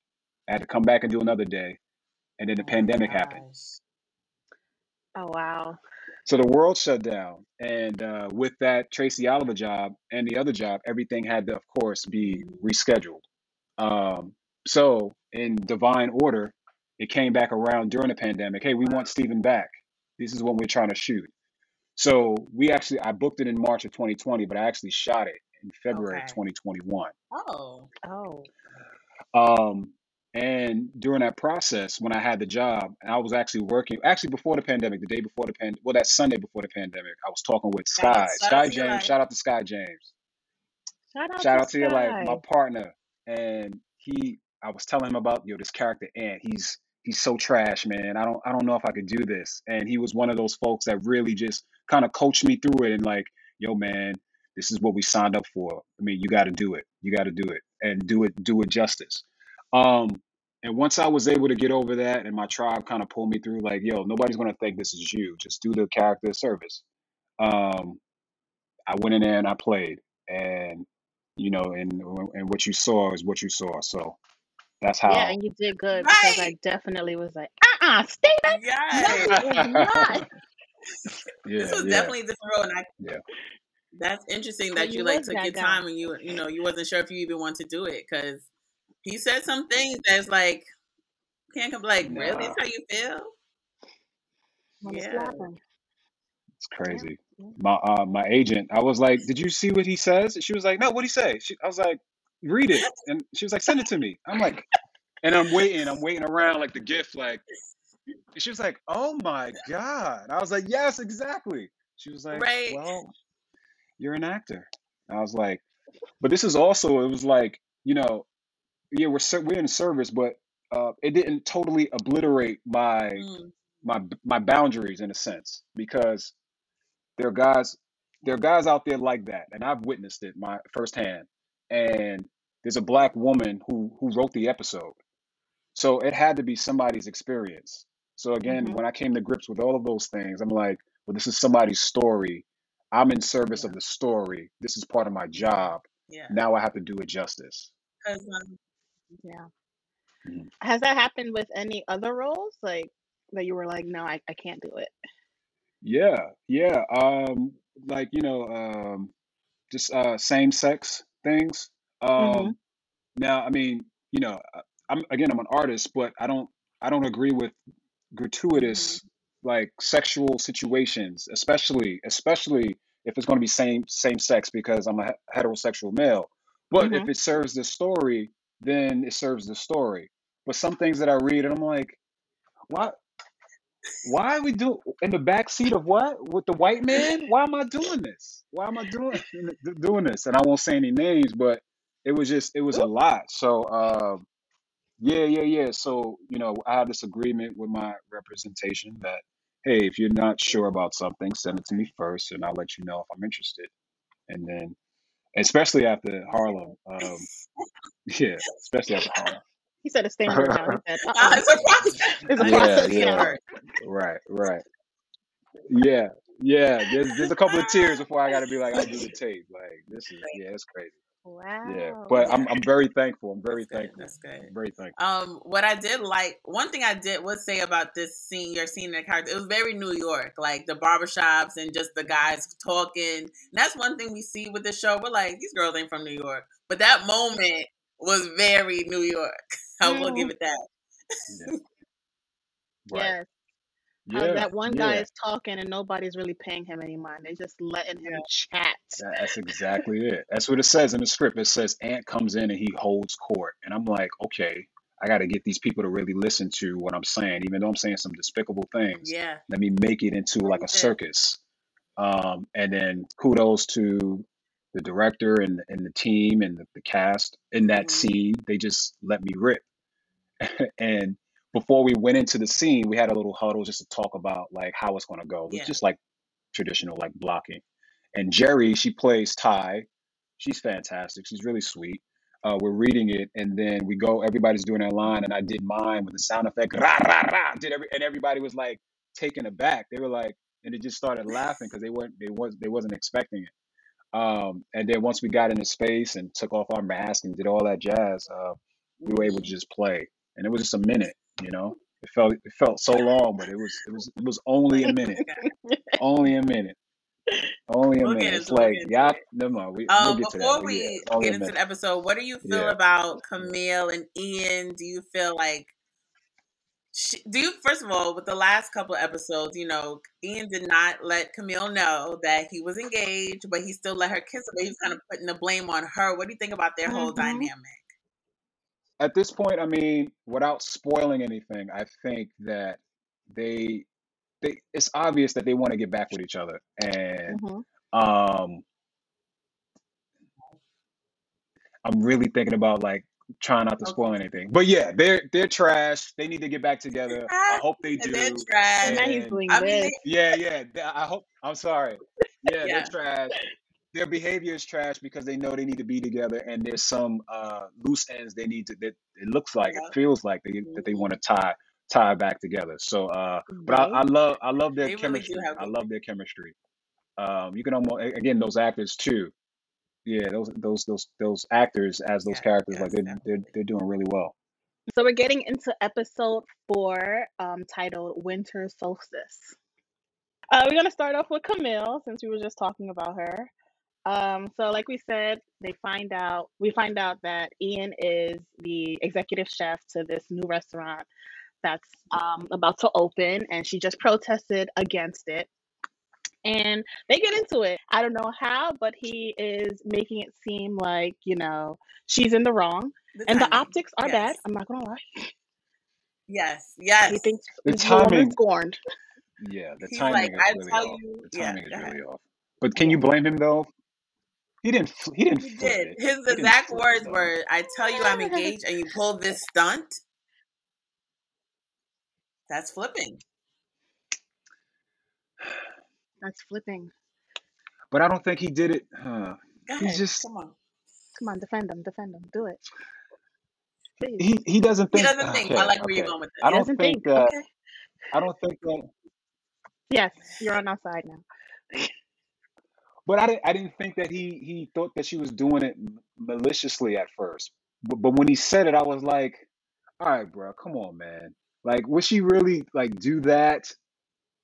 I had to come back and do another day, and then the Oh pandemic happened. Oh wow. So the world shut down, and uh, with that Tracy Oliver job and the other job, everything had to, of course, be rescheduled. Um, so in divine order, it came back around during the pandemic. Hey, we want Stephen back. This is what we're trying to shoot. So we actually, I booked it in March of 2020, but I actually shot it in February of Okay. 2021. Oh. Oh. Um, and during that process, when I had the job, and I was actually working, actually before the pandemic, the day before the pandemic, well, that Sunday before the pandemic, I was talking with Shout out, Sky, shout out Sky to your James. life. Shout out to Sky James. Shout out Shout to out to your life, my Sky. partner. And he, I was telling him about yo, this character Ant. He's he's so trash, man. I don't I don't know if I could do this. And he was one of those folks that really just kind of coached me through it and like, yo, man, this is what we signed up for. I mean, you got to do it. You got to do it and do it do it justice. Um, and once I was able to get over that, and my tribe kind of pulled me through, like, yo, nobody's gonna think this is you. Just do the character service. Um, I went in there and I played, and you know, and and what you saw is what you saw. So that's how Yeah, how. and you did good because I definitely was like, uh-uh, Steven, Yes. no, it's not. This yeah, was yeah, definitely a different role, and I. yeah. That's interesting So that you you like was took that your guy. time and you you know you wasn't sure if you even want to do it because he said some things that's like can't come like really Nah, that's how you feel Wanna yeah slap it's Yeah, crazy. yeah. My uh, my agent, I was like, "Did you see what he says?" She was like, "No, what would he say?" She, I was like, "Read it," and she was like, "Send it to me." I'm like, and I'm waiting, I'm waiting around like the gift, like, and she was like, "Oh my god!" I was like, "Yes, exactly." She was like, right "Well, you're an actor." I was like, "But this is also, it was like, you know, yeah, we're we're in service, but uh, it didn't totally obliterate my mm, my my boundaries in a sense because there are guys there are guys out there like that, and I've witnessed it my firsthand. And there's a black woman who who wrote the episode, so it had to be somebody's experience. So again, Mhm. when I came to grips with all of those things, I'm like, well, this is somebody's story. I'm in service yeah of the story. This is part of my job. yeah Now I have to do it justice. 'Cause, um, Yeah. Mhm. Has that happened with any other roles? Like that you were like, no, I, I can't do it. Yeah, yeah. Um, like you know, um, just uh, same sex things. Mm-hmm. Um, now, I mean, you know, I- I'm again, I'm an artist, but I don't, I don't agree with gratuitous mhm, like sexual situations, especially, especially if it's going to be same same sex because I'm a he- heterosexual male. But Mm-hmm. if it serves the story, then it serves the story. But some things that I read, and I'm like, why? Why are we do in the back seat of what with the white man? Why am I doing this? Why am I doing doing this? And I won't say any names, but it was just it was a lot. So um, yeah, yeah, yeah. So you know, I have this agreement with my representation that hey, if you're not sure about something, send it to me first, and I'll let you know if I'm interested. And then, especially after Harlem, um, yeah, especially after Harlem. He said it's staying on the down. He said, uh uh, uh it's a process It's a I need Yeah, process see it yeah, now. right, right. Yeah, yeah. There's there's a couple of tears before I got to be like, I'll do the tape. Like this is yeah, it's crazy. Yeah, but I'm I'm very thankful. I'm very that's good thankful. that's good I'm very thankful. Um, what I did like, one thing I did would say about this scene, your scene in the character, it was very New York, like the barbershops and just the guys talking. And that's one thing we see with the show. We're like, these girls ain't from New York. But that moment was very New York. I will give it that. Yeah, right. yes. How Yeah, that one guy yeah. is talking and nobody's really paying him any mind. They're just letting him chat. That- That's exactly it. That's what it says in the script. It says Ant comes in and he holds court, and I'm like, okay, I got to get these people to really listen to what I'm saying, even though I'm saying some despicable things. Yeah. Let me make it into like a circus. Um, and then kudos to the director and and the team and the, the cast in that hmm scene. They just let me rip. and before we went into the scene, we had a little huddle just to talk about like how it's going to go. It's Yeah. just like traditional like blocking. And Jerrie, she plays Tye. she's fantastic. She's really sweet. Uh, we're reading it, and then we go. Everybody's doing their line, and I did mine with the sound effect. Rah, rah, rah, did every, and everybody was like taken aback. They were like, and they just started laughing because they weren't they was they wasn't expecting it. Um, and then once we got in his space and took off our mask and did all that jazz, uh, we were able to just play, and it was just a minute. You know, it felt it felt so long, but it was it was it was only a minute, only a minute, only a We'll get minute. It's into we'll like get into y'all, it. never mind. We we'll Um, get to that, before but yeah, we only get a into minute. the episode, what do you feel Yeah. about Camille and Ian? Do you feel like sh do you first of all with the last couple of episodes, you know, Ian did not let Camille know that he was engaged, but he still let her kiss him. But he was kind of putting the blame on her. What do you think about their whole Mhm. dynamic? At this point, I mean, without spoiling anything, I think that they they it's obvious that they want to get back with each other, and Mhm. um, I'm really thinking about like trying not to Okay. spoil anything. But yeah, they're they're trash. They need to get back together. I hope they And they're do. trash. And now he's doing I mean, yeah, yeah. I hope. I'm sorry. Yeah, yeah, they're trash. Their behavior is trash because they know they need to be together, and there's some uh, loose ends they need to. That it looks like, yeah. it feels like they that they want to tie tie back together. So, uh, but I, I love I love their They really do chemistry. have I love their chemistry. Um, you can almost again those actors too. Yeah, those those those those actors as those Yes, characters, like yes, they're they're definitely. they're doing really well. So we're getting into episode four, um, titled Winter Solstice. Uh, we're gonna start off with Camille since we were just talking about her. Um, so like we said, they find out we find out that Ian is the executive chef to this new restaurant that's um about to open, and she just protested against it. And they get into it. I don't know how, but he is making it seem like, you know, she's in the wrong. The And the timing. optics are bad. Yes. I'm not gonna lie. Yes. He Yes. thinks The the woman timing, scorned. yeah, the He's like, timing is I really tell off. you, The yeah, timing is go ahead. really off. But can Yeah. you blame him though? He didn't. He didn't He did. it. His He exact flip it words were, I tell you I'm engaged and you pull this stunt. That's flipping. That's flipping. But I don't think he did it. Huh. He's just Come on. Come on, defend him, defend him. Do it. Please. he he doesn't think. He doesn't ah, think. I Okay, like where you're going with this. I don't doesn't think think. that. Okay. I don't think that. Yes, you're on our side now. But I didn't. I didn't think that he he thought that she was doing it maliciously at first. But but when he said it, I was like, all right, bro, come on, man. Like, would she really like do that?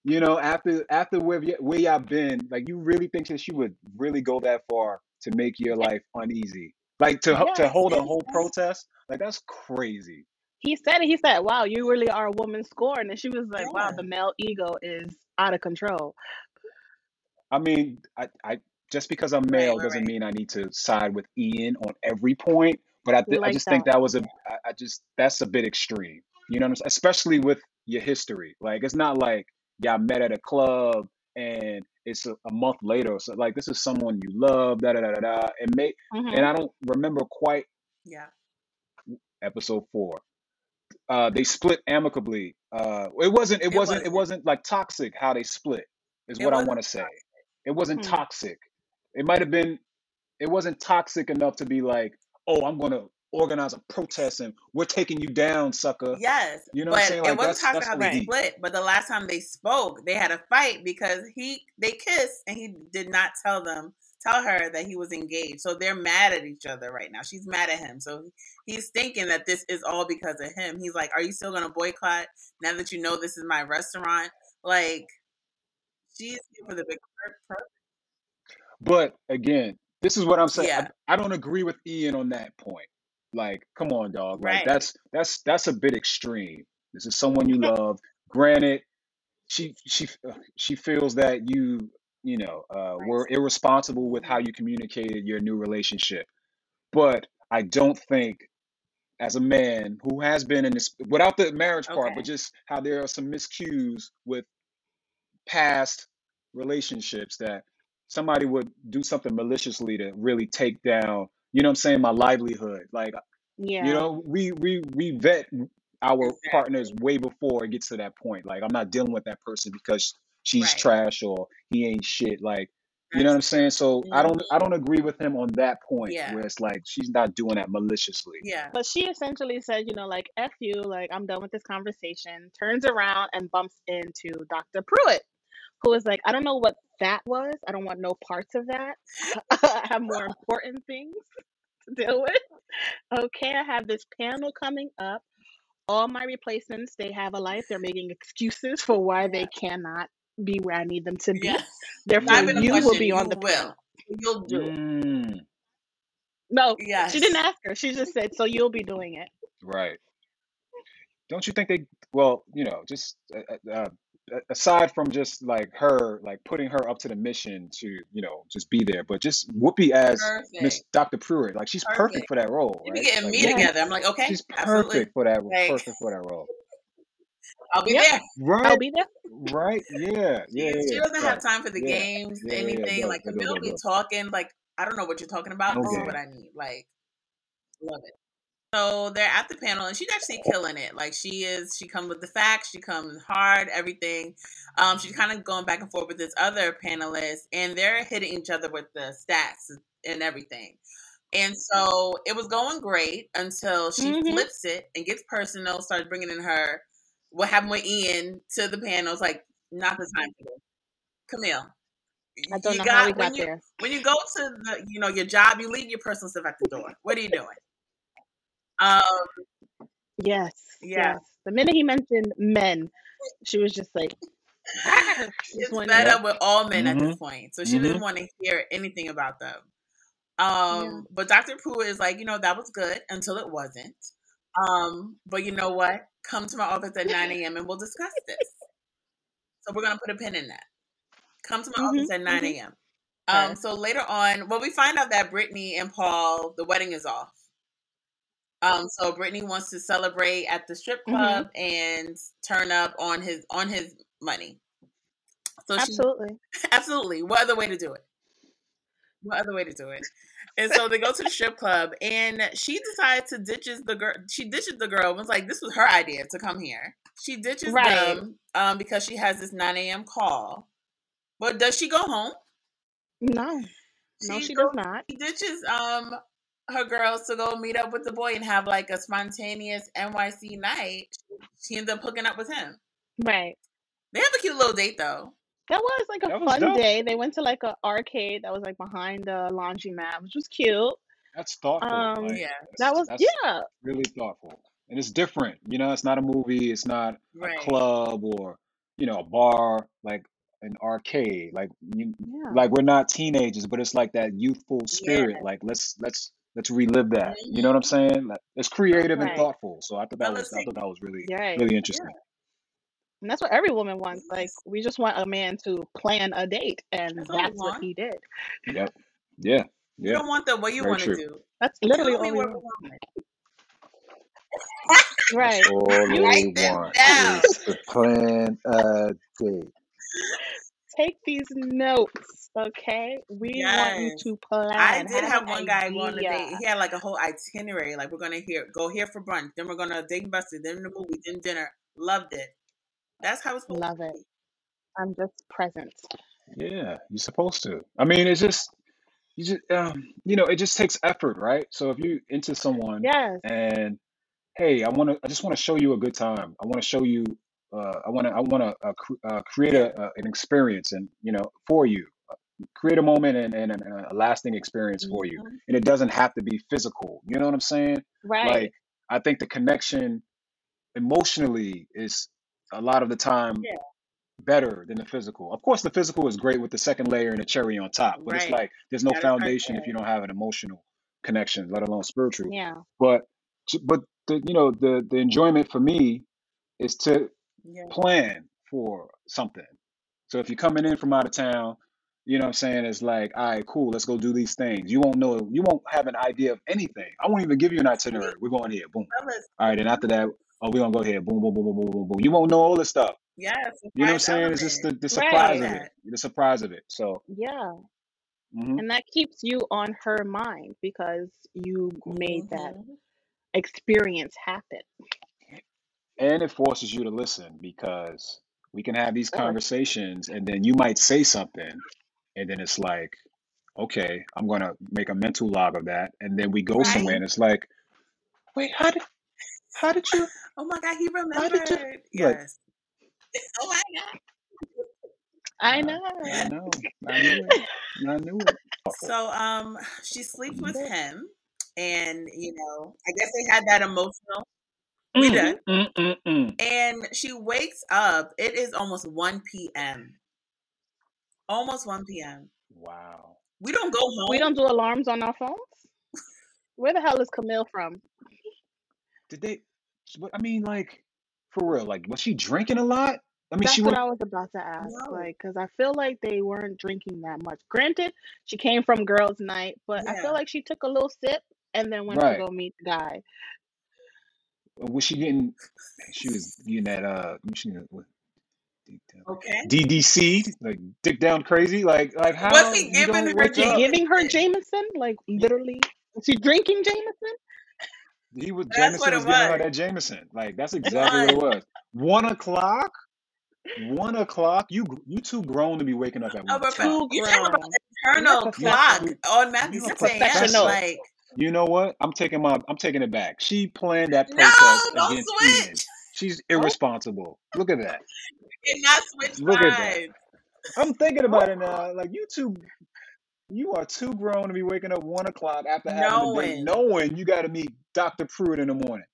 You know, after after where y- where y'all been, like, you really think that she would really go that far to make your life uneasy? Like to ho- to Yes. hold a Yes. whole protest? Like that's crazy. He said it. He said, "Wow, you really are a woman scorned," and she was like, "Wow, the male ego is out of control." I mean, I, I just because I'm Right, male right, doesn't right. mean I need to side with Ian on every point. But I, th- I like just think that. that was a, I, I just that's a bit extreme. You know what I'm saying? Especially with your history. Like it's not like y'all met at a club and it's a, a month later. So like this is someone you love. Da da da da da. And may and hmm I don't remember quite Yeah. episode four. Uh, they split amicably. Uh, it wasn't. It It wasn't. It wasn't. wasn't like toxic how they split. Is It what I wasn't want to say. It wasn't Hmm. toxic. It might have been. It wasn't toxic enough to be like, oh, I'm gonna organize a protest and we're taking you down, sucker. Yes, You know what I'm but saying? it Like wasn't that's toxic that's how they OD. split. But the last time they spoke, they had a fight because he they kissed and he did not tell them tell her that he was engaged. So they're mad at each other right now. She's mad at him. So he's thinking that this is all because of him. He's like, "Are you still gonna boycott now that you know this is my restaurant?" Like here for the big But again, this is what I'm saying. Yeah, I, I don't agree with Ian on that point. Like, come on, dog. Like right. that's that's that's a bit extreme. This is someone you love. Granted, she she uh, she feels that you you know uh, were irresponsible with how you communicated your new relationship. But I don't think, as a man who has been in this without the marriage part, but Okay. just how there are some miscues with past relationships that somebody would do something maliciously to really take down. You know what I'm saying? My livelihood. Like you Yeah. know, we we we vet our Exactly. partners way before it gets to that point. Like I'm not dealing with that person because she's Right. trash or he ain't shit. Like You know what I'm saying? So I don't I don't agree with him on that point Yeah. where it's like she's not doing that maliciously. Yeah. But she essentially said, you know, like, F you, like, I'm done with this conversation, turns around and bumps into Dr. Pruitt, who is like, I don't know what that was. I don't want no parts of that. I have more important things to deal with. Okay, I have this panel coming up. All my replacements, they have a life. They're making excuses for why they cannot be where I need them to be. Yeah. Therefore, Not even a you will question. be on You the panel. You'll do it. Mm, No, Yes. she didn't ask her. She just said, so you'll be doing it. right. Don't you think they well, you know, just uh, uh, uh, aside from just like her like putting her up to the mission to, you know, just be there, but just Whoopi as Miss Dr. Pruitt, like she's perfect Perfect. for that role, You be right? getting Like me Whoopi, together. I'm like, okay, she's absolutely. perfect for that Like, perfect for that role. I'll be Yep, there. I'll Right? be there. Right? Yeah, She, yeah, yeah, she yeah. doesn't have Right. time for the Yeah. games, Yeah, yeah, yeah. anything. Go, Like go, go, Camille go, be go. talking. Like I don't know what you're talking about. No This is game. what I need. Like love it. So they're at the panel, and she's actually killing it. Like she is. She comes with the facts. She comes hard. Everything. Um, she's kind of going back and forth with this other panelist, and they're hitting each other with the stats and everything. And so it was going great until she hmm flips it and gets personal, starts bringing in her what happened with Ian to the panel. It's like not the time for this. Camille, I don't you know how we got when you there. when you go to the you know your job, you leave your personal stuff at the door. What are you doing? Um, Yes, yeah, yes. The minute he mentioned men, she was just like, "Ah," just she's wanted fed to, up with all men at this Mm-hmm. point, so she doesn't Mm-hmm. want to hear anything about them. yeah. Um, but Dr. Pruitt is like, you know, that was good until it wasn't. Um, but you know what? Come to my office at 9 a.m. and we'll discuss this. So we're gonna put a pin in that. Come to my hmm office at 9 hmm a.m. Um, so later on, well, we find out that Brittany and Paul, the wedding is off. Um, so Brittany wants to celebrate at the strip hmm club and turn up on his on his money. So she Absolutely. absolutely. What other way to do it? What other way to do it? And so they go to the strip club, and she decides to ditches the girl. She ditches the girl. and Was like, this was her idea to come here. She ditches Right. them um, because she has this 9 a.m. call. But does she go home? No, no, She she goes. does not. She ditches um her girls to go meet up with the boy and have like a spontaneous NYC night. She ends up hooking up with him. Right. They have a cute little date though. That was like a was fun dope. day. They went to like a arcade that was like behind the laundromat, which was cute. That's thoughtful. Um, Like Yeah. that was yeah, really thoughtful. And it's different. You know, it's not a movie, it's not a club or, you know, a bar, like an arcade. Like you yeah, like we're not teenagers, but it's like that youthful Yeah. spirit. Like let's let's let's relive that. You know what I'm saying? Like, it's creative and right. thoughtful. So I thought that was I take thought that was really right. really yeah. interesting. And that's what every woman wants. Mm-hmm. Like we just want a man to plan a date, and That's all we that's what want. he did. Yep. Yeah. You Yeah. don't want the what you Very want to true. do. That's literally Tell all we what we want. want. Right. That's all You Write they want down. is to plan a date. Take these notes, okay? We want you Yes. to plan. I did have have an one guy go on a date. He had like a whole itinerary. Like we're gonna hear go here for brunch, then we're gonna Dave and Buster, then the movie, then dinner. Loved it. That's how it's supposed Love to it. be. I'm just present. Yeah, you're supposed to. I mean, it's just you just um, you know, it just takes effort, right? So if you into someone Yes. and hey, I want to, I just want to show you a good time. I want to show you, uh, I want to, I want to uh, cr- uh, create a, a an experience and you know for you, create a moment and, and, and a lasting experience for you. Mhm. And it doesn't have to be physical. You know what I'm saying? Right. Like I think the connection emotionally is a lot of the time Yeah. better than the physical. Of course, the physical is great with the second layer and the cherry on top, but it's Right. like there's no start foundation if there. you don't have an emotional connection, let alone spiritual. Yeah. But but the you know the the enjoyment for me is to Yeah. plan for something. So if you're coming in from out of town, you know what I'm saying, it's like, all right, cool, let's go do these things. You won't know, you won't have an idea of anything. I won't even give you an itinerary. We're going here, boom. All right, and after that, oh, we're gonna go here, boom, boom, boom, boom, boom, boom, boom. You won't know all this stuff. yes, You know what I'm saying? It's just the, the I Right. surprise of it. The surprise of it. So, Yeah. hmm And that keeps you on her mind because you made that hmm experience happen. And it forces you to listen because we can have these conversations, and then you might say something, and then it's like, okay, I'm gonna make a mental log of that, and then we go somewhere, Right. and it's like, wait, how did how did you Oh my god, he how did you remembered. like? Yes. Oh my god. I I know. I know, I knew it, I knew it. So um she sleeps with him and you know, I guess they had that emotional we Mm, did. mm, mm, mm. And she wakes up. It is almost 1 p.m. Almost 1 p.m. Wow. We don't go home. We don't do alarms on our phones. Where the hell is Camille from? Did they? I mean, like, for real, like, was she drinking a lot? I mean, That's she what would. I was about to ask. No. Like, because I feel like they weren't drinking that much. Granted, she came from girls' night, but I Yeah. feel like she took a little sip and then went to Right. go meet the guy. Was she getting? She was getting that. Uh, she what, Okay. DDC, like dick down crazy, like like how Was he you giving don't her wake She up? giving her Jameson? Jameson? Like, literally? Was she drinking Jameson? He was That's what Jameson it was giving her was. that Jameson. Like that's exactly what it was. One o'clock. One o'clock. You you too grown to be waking up at Oh, one but o'clock. Too you talking about grown. You're internal You clock professional. automatically you a 6 a.m. Professional. Like, You know what? I'm taking my I'm taking it back. She planned that no, protest don't against switch. She's Oh, irresponsible. Look at that. You cannot switch Look at that. sides. I'm thinking oh. about it now. Like you two, you are too grown to be waking up one o'clock after having a date, Knowing. knowing you got to meet Dr. Pruitt in the morning.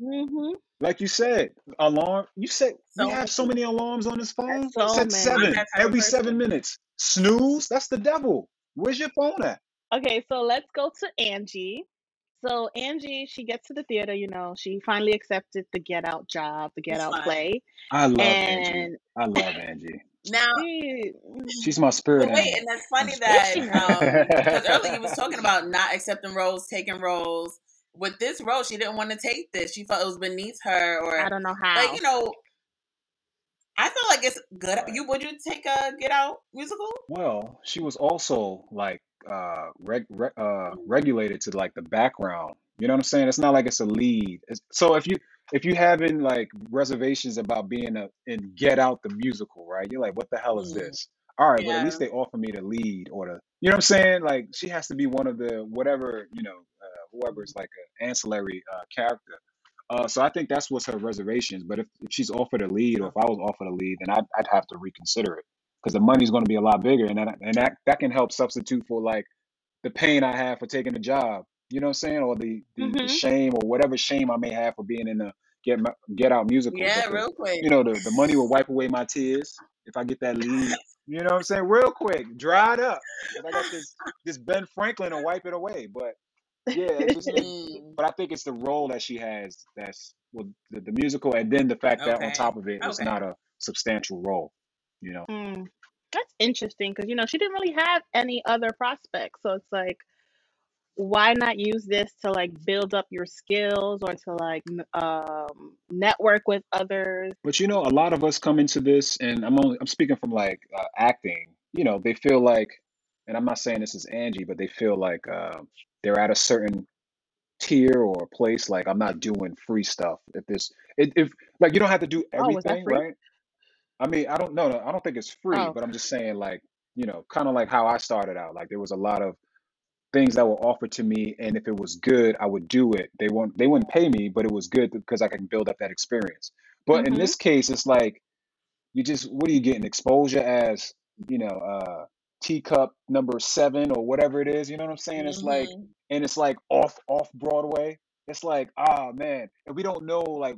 hmm Like you said, alarm. You said we So have so many alarms on this phone. so So Set many. I'm seven that type of every seven minutes. Snooze. That's the devil. Where's your phone at? Okay, so let's go to Angie. So Angie, she gets to the theater, you know, she finally accepted the Get Out job, the Get It's Out fine. play. I love Angie. And I love Angie. Now, she, She's my spirit but wait, animal. and that's My funny spirit is that not? um because earlier you was talking about not accepting roles, taking roles. With this role, she didn't want to take this. She felt it was beneath her, or I or don't know how. like how. you know. I feel like it's good. Right. You would you take a Get Out musical? Well, she was also like uh reg re uh regulated to like the background. You know what I'm saying? It's not like it's a lead. It's, so if you if you having like reservations about being a in Get Out the musical, right? You're like, what the hell is Mm, this? All right, but at yeah. least they offer me the lead or the, you know what I'm saying? Like she has to be one of the whatever, you know, uh, whoever is like an ancillary uh, character. Uh, so I think that's what's her reservations. But if, if she's offered a lead, or if I was offered a lead, then I'd, I'd have to reconsider it because the money's going to be a lot bigger, and that and that that can help substitute for like the pain I have for taking the job. You know what I'm saying, or the the, the hmm shame or whatever shame I may have for being in the Get Get Out musical. Yeah, real quick. you know the the money will wipe away my tears if I get that lead. You know what I'm saying, real quick, dry it up. I got this this Ben Franklin to wipe it away. But yeah, it's just Mm, but I think it's the role that she has that's well the, the musical, and then the fact that on top of it, it's not a substantial role. You know, Mm. That's interesting because, you know, she didn't really have any other prospects. So it's like, why not use this to like build up your skills or to like n- um, network with others? but you know, a lot of us come into this, and I'm only I'm speaking from like uh, acting. You know, they feel like, and I'm not saying this is Angie, but they feel like uh, they're at a certain tier or place. Like I'm not doing free stuff. If this, if, if like you don't have to do Oh, was that everything, free? right? I mean, I don't know. I don't think it's free, Oh, but I'm just saying, like, you know, kind of like how I started out. Like there was a lot of things that were offered to me, and if it was good, I would do it. They won't they wouldn't pay me, but it was good because I can build up that experience. But in mm-hmm. this case, it's like you just what are you getting? Exposure as, you know, uh teacup number seven or whatever it is, you know what I'm saying? It's like hmm and it's like off off Broadway. It's like, ah man, and we don't know like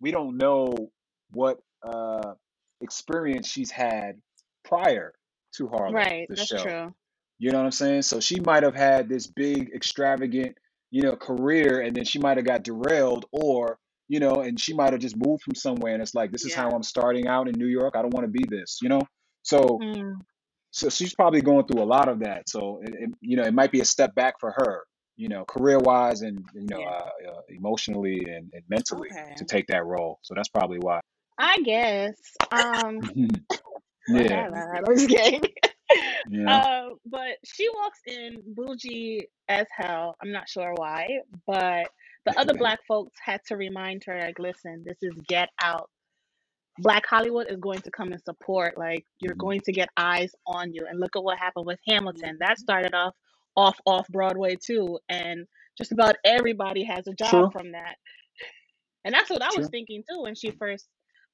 we don't know what uh experience she's had prior to Harlem, Right, that's show. true. You know what I'm saying? So she might have had this big, extravagant, you know, career, and then she might have got derailed, or you know, and she might have just moved from somewhere, and it's like, this is Yeah. how I'm starting out in New York. I don't want to be this, you know. So, Mm, so she's probably going through a lot of that. So, it, it, you know, it might be a step back for her, you know, career wise, and you know, Yeah. uh, uh, emotionally and, and mentally Okay. to take that role. So that's probably why. I guess. Um, yeah. I'm just kidding. know. Uh, but she walks in bougie as hell. I'm not sure why, but the other black folks had to remind her, like, listen, this is Get Out Black Hollywood is going to come and support. Like you're Mhm. going to get eyes on you. And look at what happened with Hamilton. That started off off off Broadway too, and just about everybody has a job True. from that. And that's what I was True. thinking too when she first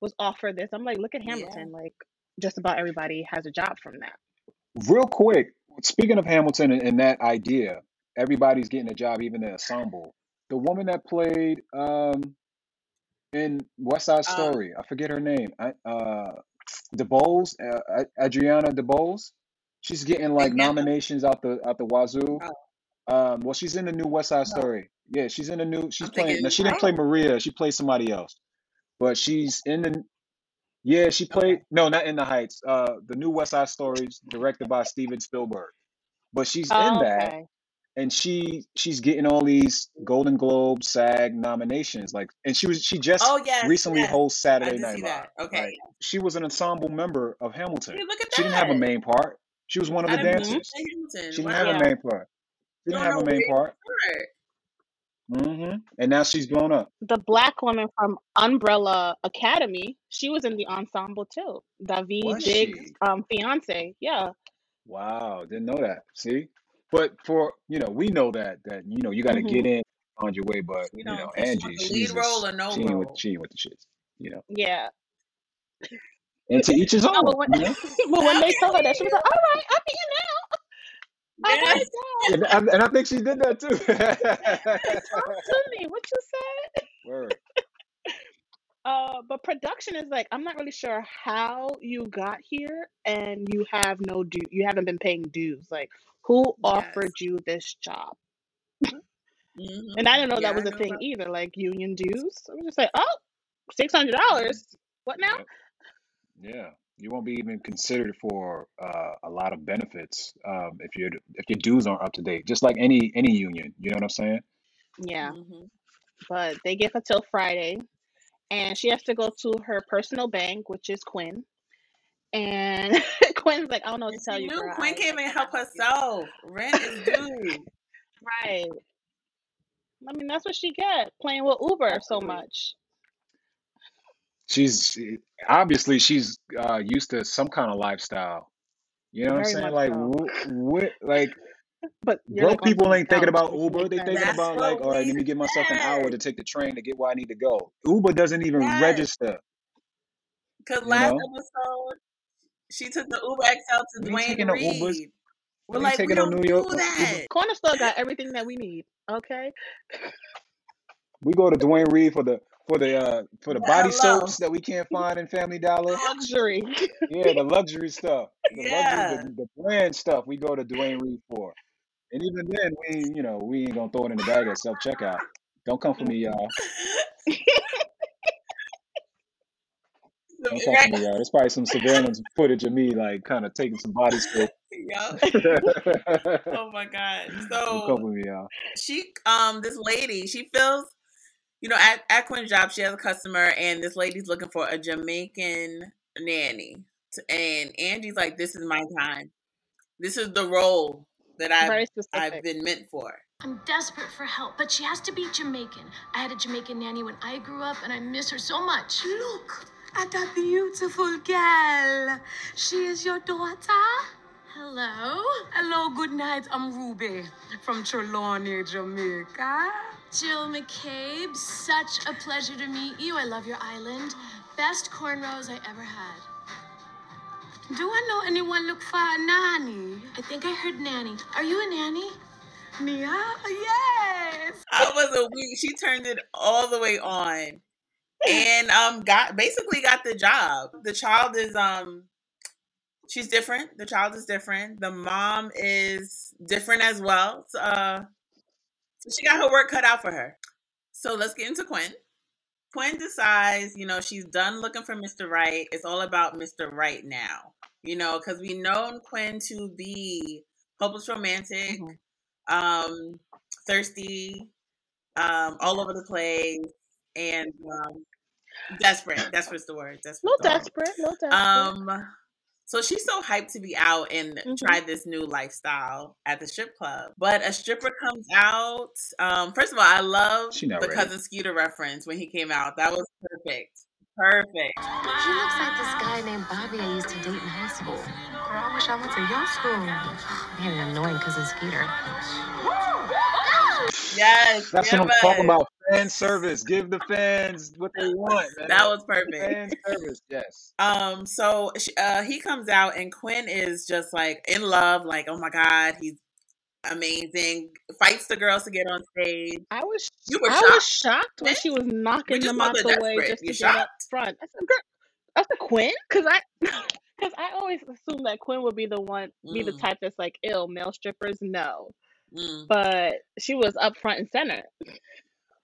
was offered this. I'm like, look at Yeah. Hamilton. Like just about everybody has a job from that. Real quick, speaking of Hamilton and, and that idea, everybody's getting a job, even the ensemble. The woman that played um in West Side Um, Story, I forget her name. I, uh, DeBose, uh, Adriana DeBose. She's getting like Adriana? nominations out the out the wazoo. Oh, Um, well, she's in the new West Side no. Story. Yeah, she's in the new. She's I'm playing. No, she didn't play oh, Maria. She played somebody else. But she's in the. Yeah, she played. okay. No, not in the Heights. Uh, the new West Side Stories, directed by Steven Spielberg. But she's in Oh, that, okay. and she she's getting all these Golden Globe, SAG nominations. Like, and she was she just Oh yes, recently yes. hosts I Saturday did Night see Live. that. Okay. Like, she was an ensemble member of Hamilton. Hey, look at She didn't have a that. main part. She was one of I the didn't Mhm. dancers. played She didn't have a Wow. Main part. She Don't didn't have know a where main you part. Hmm And now she's blown up. The black woman from Umbrella Academy, she was in the ensemble too. David Was Diggs' she? um fiance. Yeah. Wow, didn't know that. See, but for you know, we know that that you know you got to get hmm in on your way. But She you don't know, think she Angie, wants the she's lead role just or no she ain't with role. she ain't with the shits. You know, Yeah. and to each his No, own. but when You know, but when they can told her that, she was like, "All right, I'm here now. Oh my Yes. god, and I, and I think she did that too. talk to me. What you said?" Word. Uh, but production is like, I'm not really sure how you got here, and you have no due. You haven't been paying dues. Like, who Yes. offered you this job? hmm And I didn't know Yeah, that was I a knew thing about. either. Like union dues. I was just like, oh, six hundred dollars. What now? Yep. Yeah, you won't be even considered for uh, a lot of benefits um, if your if your dues aren't up to date. Just like any any union, you know what I'm saying? Yeah, hmm but they give her till Friday, and she has to go to her personal bank, which is Quinn. And Quinn's like, I don't know what to tell she you, knew girl. Quinn I, can't even help help herself. Rent is due. Right. I mean, that's what she get playing with Uber so much. She's obviously she's uh, used to some kind of lifestyle. You know what I'm Very saying? much Like so. wh- what like But you're broke like on people ain't thinking couch, about Uber. They sense. thinking That's about like, what all right, we let me give myself an hour said. to take the train to get where I need to go. Uber doesn't even Yes. register. Cause You last know, episode she took the Uber XL to we ain't Duane taking no Ubers. Reade. We're We ain't like, we taking no don't New do York no Uber. that. Corner store got everything that we need. Okay. We go to Duane Reade for the for the uh for the body soaps that we can't find in Family Dollar. Luxury. Yeah, the luxury stuff, the luxury, the, the brand stuff. We go to Duane Reade for, and even then, we you know we ain't gonna throw it in the bag at self checkout. Don't come for me, y'all. Don't come for me, y'all. There's probably some surveillance footage of me like kind of taking some body soap. Don't Oh my god. come So for me, y'all. she um this lady, she feels you know, at, at Quinn's job, she has a customer, and this lady's looking for a Jamaican nanny. And Angie's like, "This is my time. This is the role that I've I've been meant for." I'm desperate for help, but she has to be Jamaican. I had a Jamaican nanny when I grew up, and I miss her so much. Look at that beautiful girl. She is your daughter? Hello? Hello, good night. I'm Ruby from Trelawny, Jamaica. Jill McCabe, such a pleasure to meet you. I love your island. Best cornrows I ever had. Do I know anyone look for a nanny? I think I heard nanny. Are you a nanny? Mia? Yes. I was a week. She turned it all the way on, and um, got basically got the job. The child is um, she's different. The child is different. The mom is different as well. So, uh, so she got her work cut out for her. So let's get into Quinn. Quinn decides, you know, she's done looking for Mr. Right. It's all about Mr. Right now, you know, because we known Quinn to be hopeless romantic, Mhm. um, thirsty, um, all over the place, and um, desperate. Desperate's the word. No Desperate's the word. desperate. No desperate. Um, so she's so hyped to be out and Mhm. try this new lifestyle at the strip club. But a stripper comes out. Um, first of all, I love She not the ready. cousin Scooter reference when he came out. That was perfect. Perfect. He looks like this guy named Bobby I used to date in high school. Girl, I wish I went to your school. Man, annoying because of Skeeter. Yes. That's what I'm talking about. Fan service. Give the fans what they want, man. That was perfect. Fan service. Yes. Um, so uh, he comes out and Quinn is just like in love, like, oh my god, he's amazing. Fights the girls to get on stage. I was You were I shocked. was shocked when she was knocking just them know out the way desperate. just You to get up front. I said, girl, that's a Quinn? Because I, because I always assumed that Quinn would be the one, be the Mm, type that's like, ill male strippers, no. mm. But she was up front and center.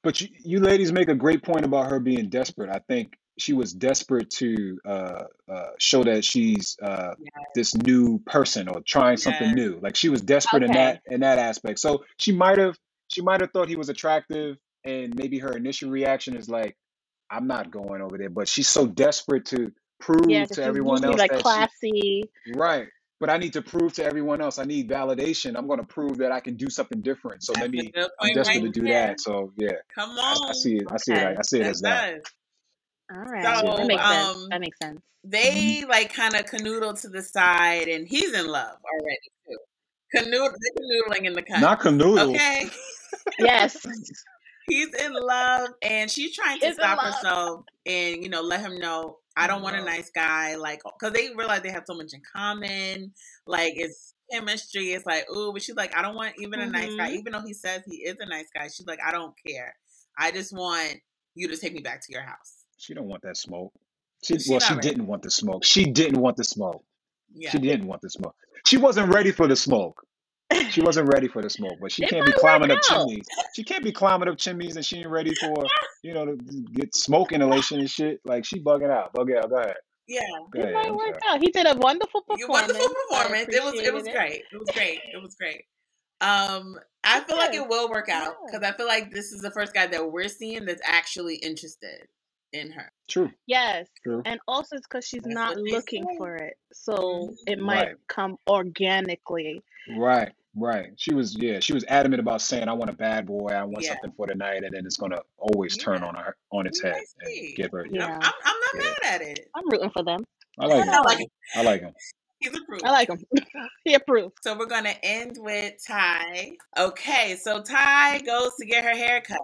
But you, you ladies make a great point about her being desperate. I think she was desperate to uh, uh, show that she's uh, this new person or trying something new. Like she was desperate in Okay. that in that aspect. So she might have she might have thought he was attractive, and maybe her initial reaction is like, "I'm not going over there." But she's so desperate to Yeah, prove to she's everyone usually else like that she classy. right. But I need to prove to everyone else. I need validation. I'm going to prove that I can do something different. So let me. I'm desperate right to do there. that. So yeah, Come I, I see it. I see it. Okay. I see it That as that. does. All right. I see it That as So makes that. sense. um That makes sense. They like kind of canoodle to the side and he's in love already too. Canoodle canoodling in the cut. Not canoodle. Okay. Yes. He's in love and she's trying to Is in stop love. herself and you know let him know I don't want a nice guy like because they realize they have so much in common like it's chemistry it's like ooh but she's like I don't want even a nice guy hmm even though he says he is a nice guy she's like I don't care I just want you to take me back to your house She don't want that smoke. She she well, she ready didn't want the smoke. She didn't want the smoke. yeah She didn't want the smoke. She wasn't ready for the smoke. She wasn't ready for the smoke. But she It can't be might work climbing up out. chimneys. She can't be climbing up chimneys and she ain't ready for you know to get smoke inhalation and shit. Like she bugging out. Bug out. Go ahead. yeah Go It ahead. might I'm work sorry. out. He did a wonderful Yeah, wonderful performance. I performance. It was it was it. great. It was great. It was great. Um, I feel like Yes. it will work out Yeah. because I feel like this is the first guy that we're seeing that's actually interested in her. True. Yes. True. And also it's because she's That's not what they looking say. for it. So it might Right. come organically. Right. Right. She was yeah. She was adamant about saying I want a bad boy. I want Yeah, something for the night, and then it's gonna always turn on her on its We head might and see. give her I'm, yeah. Yeah. I'm I'm not Yeah. mad at it. I'm rooting for them. I like I him. like it. I like him. He's approved. I like him. he approved. So we're gonna end with Tye. Okay, so Tye goes to get her hair cut.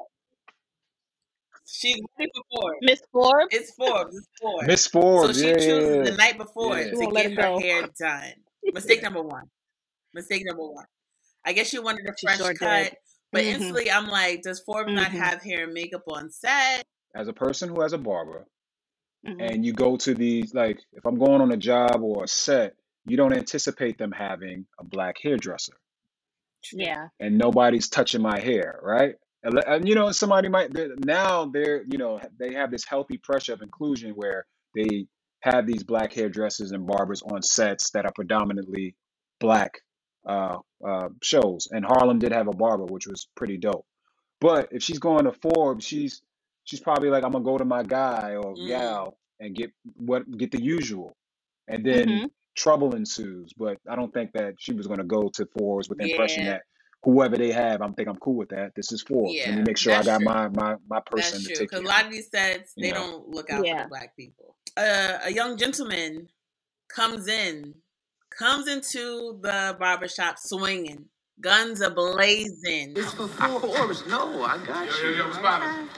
She's ready for Forbes. Miss Forbes, It's Forbes. It's Forbes. Miss So Forbes. she Yeah. chooses Yeah. the night before Yeah. she to won't let get him her go. hair done. Mistake Yeah. number one. Mistake number one. I guess she wanted a fresh sure did. cut, but hmm instantly I'm like, does Forbes not hmm have hair and makeup on set? As a person who has a barber, hmm and you go to these like if I'm going on a job or a set, you don't anticipate them having a black hairdresser, Yeah. and nobody's touching my hair, right? And, and, you know, somebody might they're- now they're you know they have this healthy pressure of inclusion where they have these black hairdressers and barbers on sets that are predominantly black uh, uh, shows. And Harlem did have a barber, which was pretty dope. But if she's going to Forbes, she's she's probably like, I'm gonna go to my guy or Mm. gal and get what get the usual, and then hmm trouble ensues. But I don't think that she was gonna go to Forbes with the impression that whoever they have, I'm think I'm cool with that. This is Forbes. Let me make sure I got true. my my my person That's to true. take Because a lot of these sets, they know, don't look out for Yeah. the black people. Uh, a young gentleman comes in, comes into the barbershop swinging, guns a blazing. It's for Forbes. No, I got Yo, yo, you. yo, what's poppin'?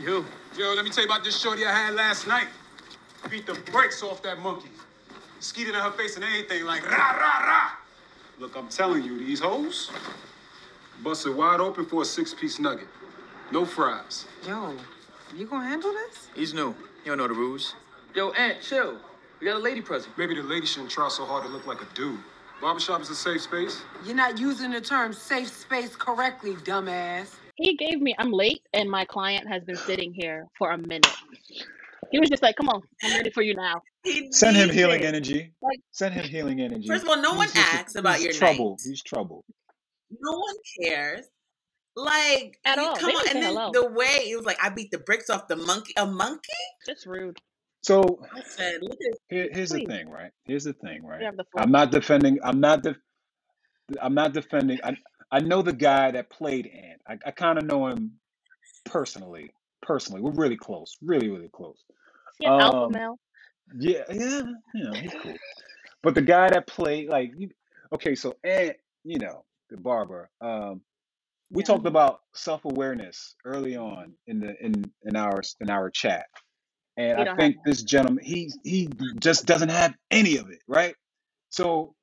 You. Yo, let me tell you about this shorty I had last night. Beat the brakes off that monkey. Skeeted in her face and everything, like rah, rah, rah. Look, I'm telling you, these hoes busted wide open for a six piece nugget. No fries. Yo, you gonna handle this? He's new. He don't know the rules. Yo, Ant, chill. We got a lady present. Maybe the lady shouldn't try so hard to look like a dude. Barbershop is a safe space. You're not using the term safe space correctly, dumbass. He gave me. I'm late, and my client has been sitting here for a minute. He was just like, "Come on, I'm ready for you now." He Send him needs healing it. energy. Like, Send him healing energy. First of all, no one He's just asks about he's your trouble. night. He's trouble. No one cares. Like, at you all. come They on, didn't and then hello. the way it was like, I beat the bricks off the monkey. A monkey? That's rude. So I said, look at here, here's the thing, right? Here's the thing, right? the. I'm not defending. I'm not def, I'm not defending. I I know the guy that played Ant. I, I kind of know him personally. personally. We're really close, really, really close. Yeah, alpha Um, male. yeah, yeah, you know, he's cool. But the guy that played, like, okay, so Ant, you know, the barber. Um, we Yeah. talked about self awareness early on in the in in our in our chat, and I don't have think this gentleman, he he just doesn't have any of it, right? So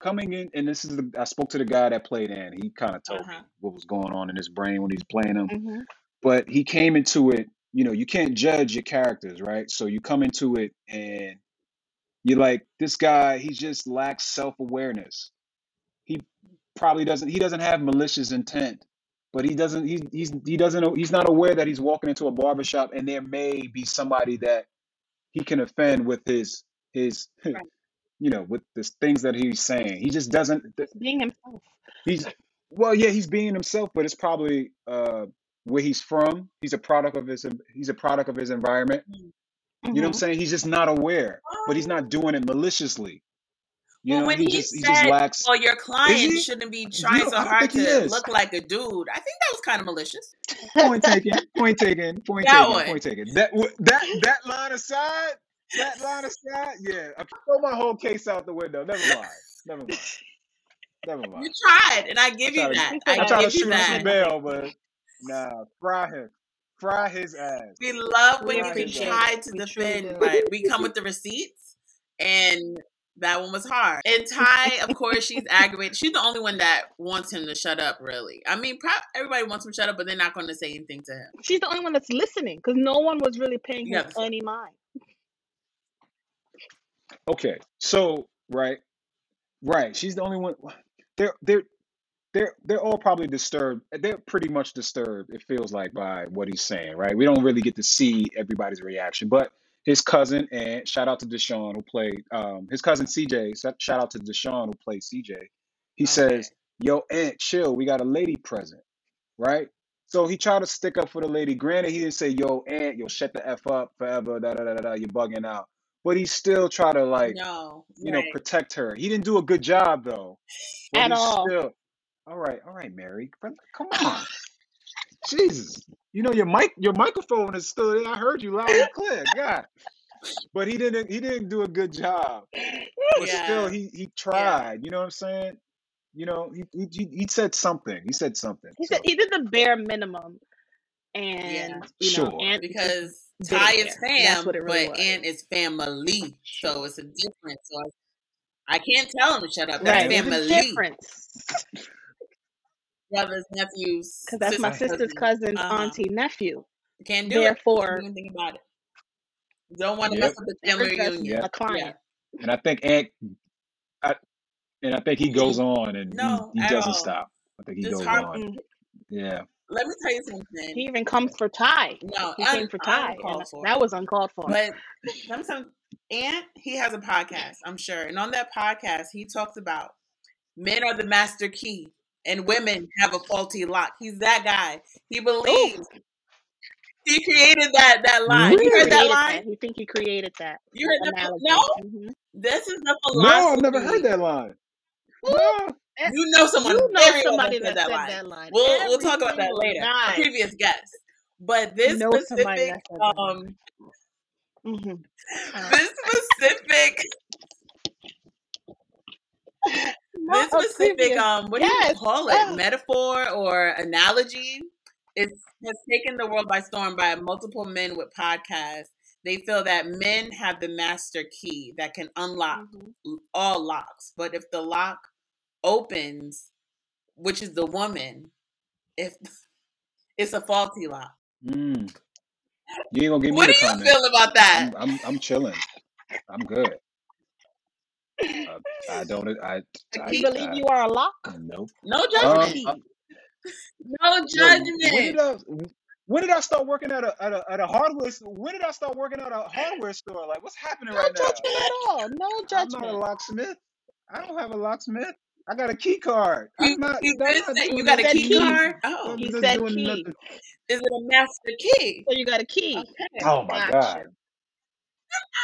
coming in, and this is the I spoke to the guy that played Ant. He kind of told me Uh-huh. what was going on in his brain when he's playing him, hmm but he came into it. You know, you can't judge your characters, right? So you come into it and you're like, this guy, he just lacks self awareness. He probably doesn't. He doesn't have malicious intent, but he doesn't. He he's he doesn't. He's not aware that he's walking into a barbershop and there may be somebody that he can offend with his his Right. you know with the things that he's saying. He just doesn't. Being himself. He's well, yeah, he's being himself, but it's probably uh where he's from. He's a product of his. He's a product of his environment. You know what I'm hmm saying? He's just not aware, but he's not doing it maliciously. You Well, know, when he he just he just said, lacks. "Well, your client he? shouldn't be trying know, so hard to look like a dude," I think that was kind of malicious. Point taken. Point taken. Point That taken. one. Point taken. That that that line aside. That line aside. Yeah. I throw my whole case out the window. Never mind. Never mind. Never mind. You tried, and I I give try you that. He I said I try to give you shoot that. some bail, but nah. Fry him. Fry his ass. We love when you Fry can his ass. try to We defend, do. but we come with the receipts, and that one was hard. And Tye, of course, she's aggravated. She's the only one that wants him to shut up. Really, I mean, pro- everybody wants him to shut up, but they're not going to say anything to him. She's the only one that's listening because no one was really paying You him have any mind. Okay. So right. Right. She's the only one. They're they're they're they're all probably disturbed. They're pretty much disturbed. It feels like by what he's saying. Right. We don't really get to see everybody's reaction, but his cousin and shout out to Deshaun who played um his cousin CJ. so- Shout out to Deshaun who played CJ. He Okay. says, "Yo, Ant, chill. We got a lady present." Right. So he tried to stick up for the lady. Granted, he didn't say, "Yo, Ant, yo, shut the f up forever." Da da da da. da you're bugging out. But he still tried to like No, you know, right. protect her. He didn't do a good job though. But At all. still all right, all right, Mary. But come on. Jesus. You know your mic your microphone is still there. I heard you loud and clear. God. But he didn't he didn't do a good job. But still Yeah, he he yeah. tried. You know what I'm saying? You know, he he he he said something. He said something. He said So he did the bare minimum, Yeah, and you know, sure. Ant just because didn't Tye is care. That's fam, it really but was. Ant is family, so it's a difference. So I can't tell him to shut up. That's Right. There's a family. difference Brothers, nephews, because that's my sisters, sister's cousins. cousin's Uh auntie nephew. Can't do it. Therefore, anything about it. Don't want to mess Yep. with the family reunion. Yep. a Yeah. client. And I think Ant I, and I think he goes on and he, No, he at doesn't all. stop. I think he Just goes hard. on. Yeah. Let me tell you something. He even comes for Tye. No, He un, came for Tye, for. that was uncalled for. But sometimes, and he has a podcast, I'm sure. And on that podcast, he talks about men are the master key and women have a faulty lock. He's that guy. He Ooh, believes he created that that line. You he heard that created line? that. He think he created that You heard that? analogy. No, hmm this is the No, I've never heard philosophy. that line. No. Eh, You know someone, You know everyone somebody that said that that said line. that line We'll we'll every talk about that single later. A time. previous guest, but this Know somebody specific that said that um line. hmm Uh, this specific not this specific um what do you call it? Metaphor or analogy? Is has taken the world by storm by multiple men with podcasts. They feel that men have the master key that can unlock hmm all locks. But if the lock opens which is the woman if it's a faulty lock. Mm. You ain't gonna give me what the do you comment. feel about that? I'm I'm I'm chilling. I'm good. Uh, I don't I the I, You believe I you are a lock? nope. no Um judgment uh, no yo, when did judgment I when did I start working at a at a at a hardware s- when did I start working at a hardware store? Like what's happening No right now? judgment at all. No I'm not a judgment. locksmith. I don't have a locksmith. I got a key card. he, I'm not he I'm did not say you doing got no a Said key key. card oh I'm He not said doing key. nothing. is it a master key So you got a key. okay Oh my Got God.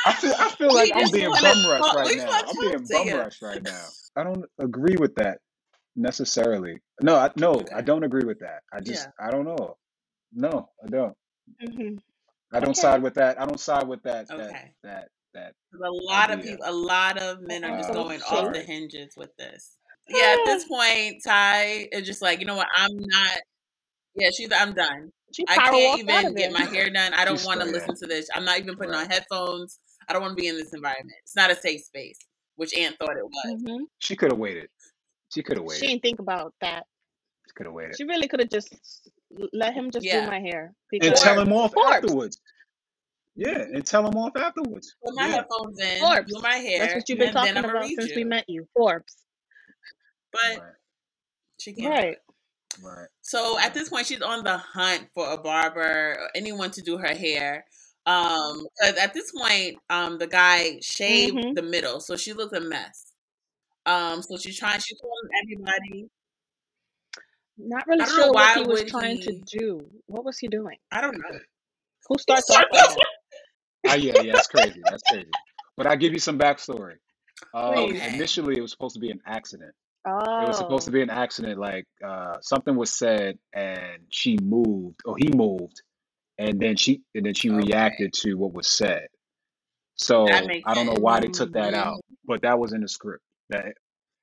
I feel I feel like I'm being bum rushed right now. I'm being bum rushed right now. I don't agree with that necessarily. No, I, no, I don't agree with that. I just I don't know. No, I don't. hmm I don't Okay. side with that. I don't side with that. That Okay. that that 'Cause A lot of idea. people, a lot of men are just Uh, going off the sorry. hinges with this. Yeah, at this point, Tye is just like, you know what? I'm not. Yeah, she's. I'm done. She I can't even get my hair done. I don't want to listen to this. I'm not even putting on headphones. I don't want to be in this environment. It's not a safe space, which Ant thought it was. hmm She could have waited. She could have waited. She didn't think about that. She could have waited. She really could have just let him just do my hair And tell him off Forbes. afterwards. Yeah, and tell him off afterwards. Put my Yeah. headphones in, Forbes. do my That's what you've been talking about read since we met you. Forbes. But Right. she can't. Right. It. Right. So at this point, she's on the hunt for a barber, or anyone to do her hair. Um, 'cause at this point, um, the guy shaved hmm the middle, so she looks a mess. Um, so she's trying. She's calling everybody. Not really I know sure what why he was would trying to do. What was he doing? I don't know. Who starts off started like off? Ah, yeah, yeah, that's crazy. That's crazy. But I'll give you some backstory. Um, Please. okay. initially, it was supposed to be an accident. It was supposed to Oh. be an accident. Like uh, something was said, and she moved, or he moved, and then she and then she Okay, reacted to what was said. that So makes I don't know sense. why they took that hmm out, but that was in the script. That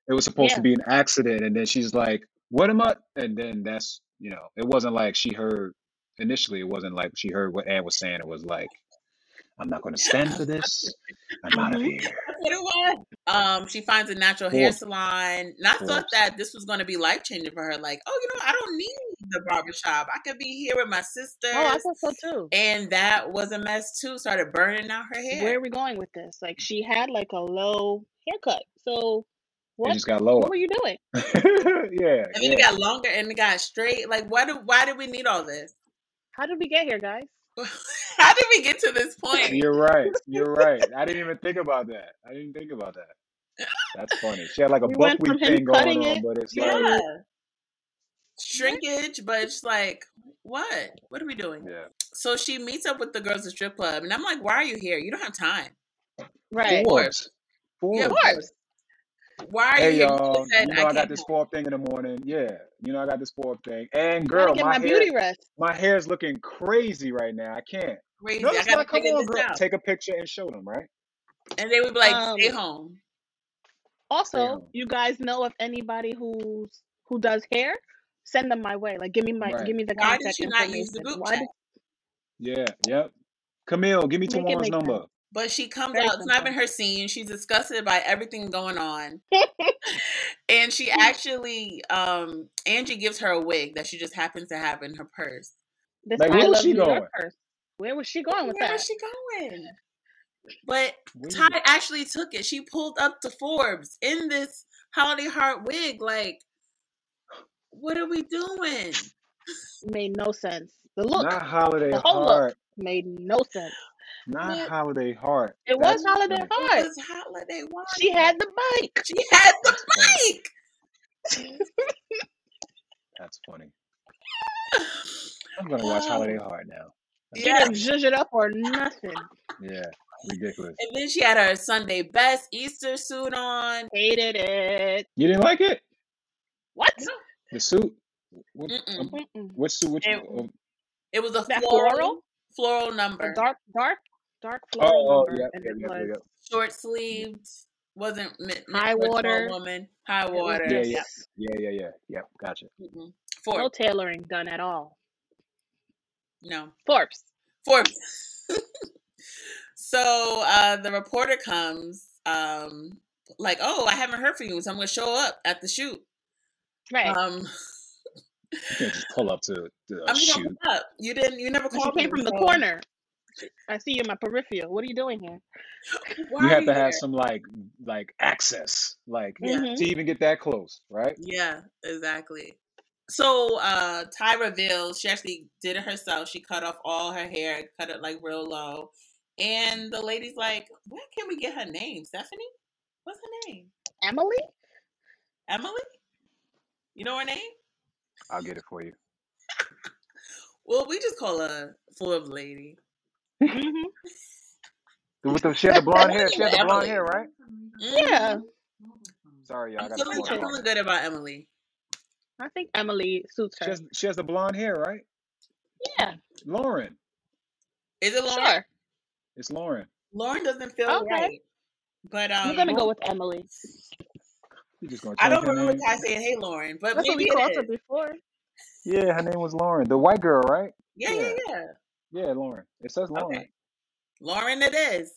it was supposed to Yeah. be an accident, and then she's like, "What am I?" And then that's you know, it wasn't like she heard initially. It wasn't like she heard what Ant was saying. It was like, "I'm not going to stand for this. I'm out of hmm here." That's what it was. Um, she finds a natural hair salon. And I thought that this was going to be life changing for her. Like, oh, you know, I don't need the barbershop. I could be here with my sister. Oh, I thought so too. And that was a mess too. Started burning out her hair. Where are we going with this? Like she had like a low haircut. So It what just got lower. what were you doing? yeah, And then it got longer and it got straight. Like, why do why did we need all this? How did we get here, guys? How did we get to this point? You're right. You're right. I didn't even think about that. I didn't think about that. That's funny. She had like a We buckwheat thing going cutting on, but it's Yeah. like, Yeah. Yeah. Shrinkage, but it's like, what? What are we doing? yeah. So she meets up with the girls at strip club, and I'm like, why are you here? You don't have time. Right. Forbes. Yeah, Forbes. Forbes. Why are you Hey here? You y'all, just said you I know I got came this home. Forbes thing in the morning. Yeah, you know I got this Forbes thing. And Gotta girl, get my my hair, beauty rest. my hair's looking crazy right now. I can't. Crazy. No, I it's gotta not. Come figure on, this girl. out. Take a picture and show them, right? And they would be like, stay Um home. Stay also, home. you guys know of anybody who's who does hair? Send them my way. Like give me my Right. give me the Why did contact you not use the information. group Why chat? did Yeah. Yep. Camille, give me make it Tawan's make number. Sense? But she comes Very out. It's not simple. even her scene. She's disgusted by everything going on. And she actually, um, Angie gives her a wig that she just happens to have in her purse. this Like, where was she going? purse. Where was she going with Where was she going? But Tye actually took it. She pulled up to Forbes in this holiday heart wig. Like, what are we doing? Made no sense. The look, Not holiday the whole look heart. made no sense. Not Man, holiday heart. It was That's holiday funny. heart. it was holiday one. She had the bike. She had the That's funny. bike. That's funny. I'm gonna watch Oh, Holiday Heart now. That's She yeah. didn't zhuzh it up or nothing. yeah, ridiculous. And then she had her Sunday best Easter suit on. Hated it. You didn't like it? What? No. The suit? What? Mm-mm. Um, Mm-mm. what suit? Which? It, Um, it was a That floral floral? floral A number. dark, dark, dark oh, floral oh, number, yep, and yep, it yep, yep, was yep. Short sleeved. Wasn't meant, meant high for a tall water. woman. High It was water. Yeah, just yeah, Yep. yeah, yeah, yeah. Yep, gotcha. Mm-mm. no Forbes. tailoring done at all. No. Forbes. Forbes. so uh, the reporter comes, um, like, oh, I haven't heard from you, so I'm gonna show up at the shoot. Right. Um, You can't just pull up to, to a I'm just gonna shoot. pull up. You didn't. You never And she called me. came from the so corner. I see you in my peripheral. What are you doing here? Why You are have you to have here? some like like access, like Yeah. Mm-hmm. to even get that close, right? Yeah, exactly. So uh Tye reveals she actually did it herself. She cut off all her hair, cut it like real low. And the lady's like, where can we get her name? Stephanie? What's her name? Emily? Emily? You know her name? I'll get it for you. Well, we just call her Forbes lady. Mm-hmm. With the, she had the blonde hair. She had the blonde Emily. hair, right? Yeah. Sorry, y'all. I I'm got the feeling, Forbes I'm wrong. feeling good about Emily. I think Emily suits She her. has she has the blonde hair, right? Yeah. Lauren. Is it Lauren? Sure. It's Lauren. Lauren doesn't feel Okay. right. But um, I'm gonna go with Emily. You just gonna I change don't her remember name? Tye saying, "Hey, Lauren," but That's what maybe we called it her is. before. Yeah, her name was Lauren. The white girl, right? Yeah, yeah, yeah. Yeah, Lauren. It says Lauren. Okay, Lauren, it is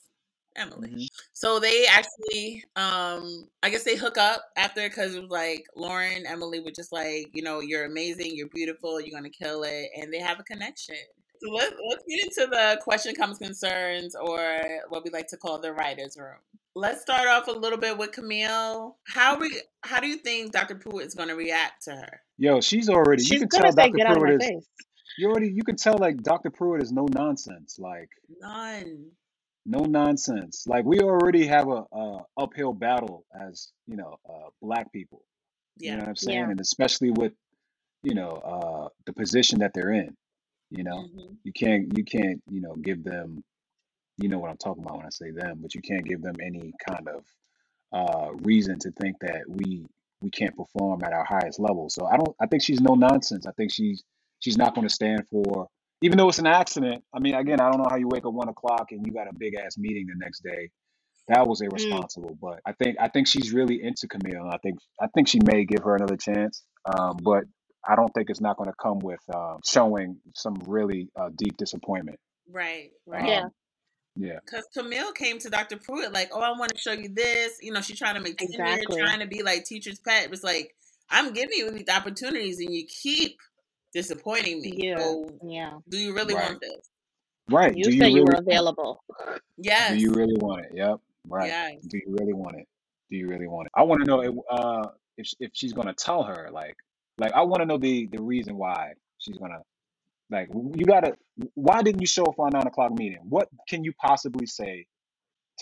Emily. Mhm. So they actually, um, I guess they hook up after because it was like Lauren, Emily were just like, you know, you're amazing, you're beautiful, you're gonna kill it, and they have a connection. So let's let's get into the question, comes concerns, or what we like to call the writers' room. Let's start off a little bit with Camille. How we how do you think Dr. Pruitt is gonna react to her? Yo, she's already. She's you can tell say, Dr. "Get out of Pruitt is. face." You already. You can tell like Dr. Pruitt is no nonsense. Like None. no nonsense. Like we already have a, a uphill battle as you know, uh, black people. You know Yeah. what I'm saying? Yeah. And especially with you know uh, the position that they're in. You know, hmm you can't you can't you know give them. You know what I'm talking about when I say them, but you can't give them any kind of uh, reason to think that we we can't perform at our highest level. So I don't. I think she's no nonsense. I think she's she's not going to stand for. Even though it's an accident. I mean, again, I don't know how you wake up one o'clock and you got a big ass meeting the next day. That was Mm. irresponsible. But I think I think she's really into Camille. And I think I think she may give her another chance. Um, but I don't think it's not going to come with um, showing some really uh, deep disappointment. Right. Right. Yeah. Um, yeah. Because Camille came to Dr. Pruitt like, oh, I want to show you this. You know, she's trying to make tenure, Exactly. trying to be like teacher's pet. It was like, I'm giving you these opportunities and you keep disappointing me. Yeah. So Yeah. do you really Right. want this? Right. You Do you said you were really? available. Do Yes. you really want it? Yep. Right. Yes. Do you really want it? Do you really want it? I want to know if, uh, if if she's gonna tell her like like I want to know the the reason why she's gonna like you gotta why didn't you show up for our nine o'clock meeting? What can you possibly say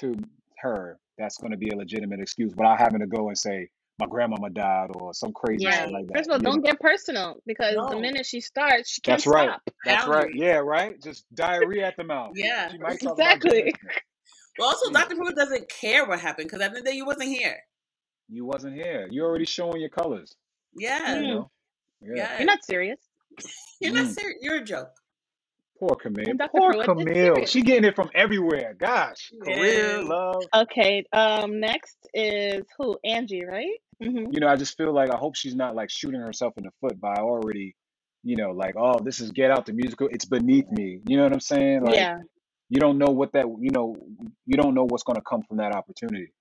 to her that's gonna be a legitimate excuse without having to go and say my grandmama died or some crazy shit Right. like that? First of all, don't get personal because the minute she starts, she can't That's right. stop. That's right. Yeah. Right. Just diarrhea at the mouth. Yeah. She might Exactly. Well, also, Yeah. Dr. Pruitt doesn't care what happened because at the end of the day, you wasn't here. You wasn't here. You already showing your colors. Yeah. You Mm. know. Yeah. Yeah. You're not serious. You're not Mm. serious. You're a joke. Poor Camille. Dr. Poor Pruitt Camille. She getting it from everywhere. Gosh. Career, love. Okay. Um. Next is who? Angie, right? Hmm You know, I just feel like I hope she's not like shooting herself in the foot by already, you know, like, oh, this is Get Out the musical. It's beneath me. You know what I'm saying? Like, Yeah. you don't know what that, you know, you don't know what's going to come from that opportunity.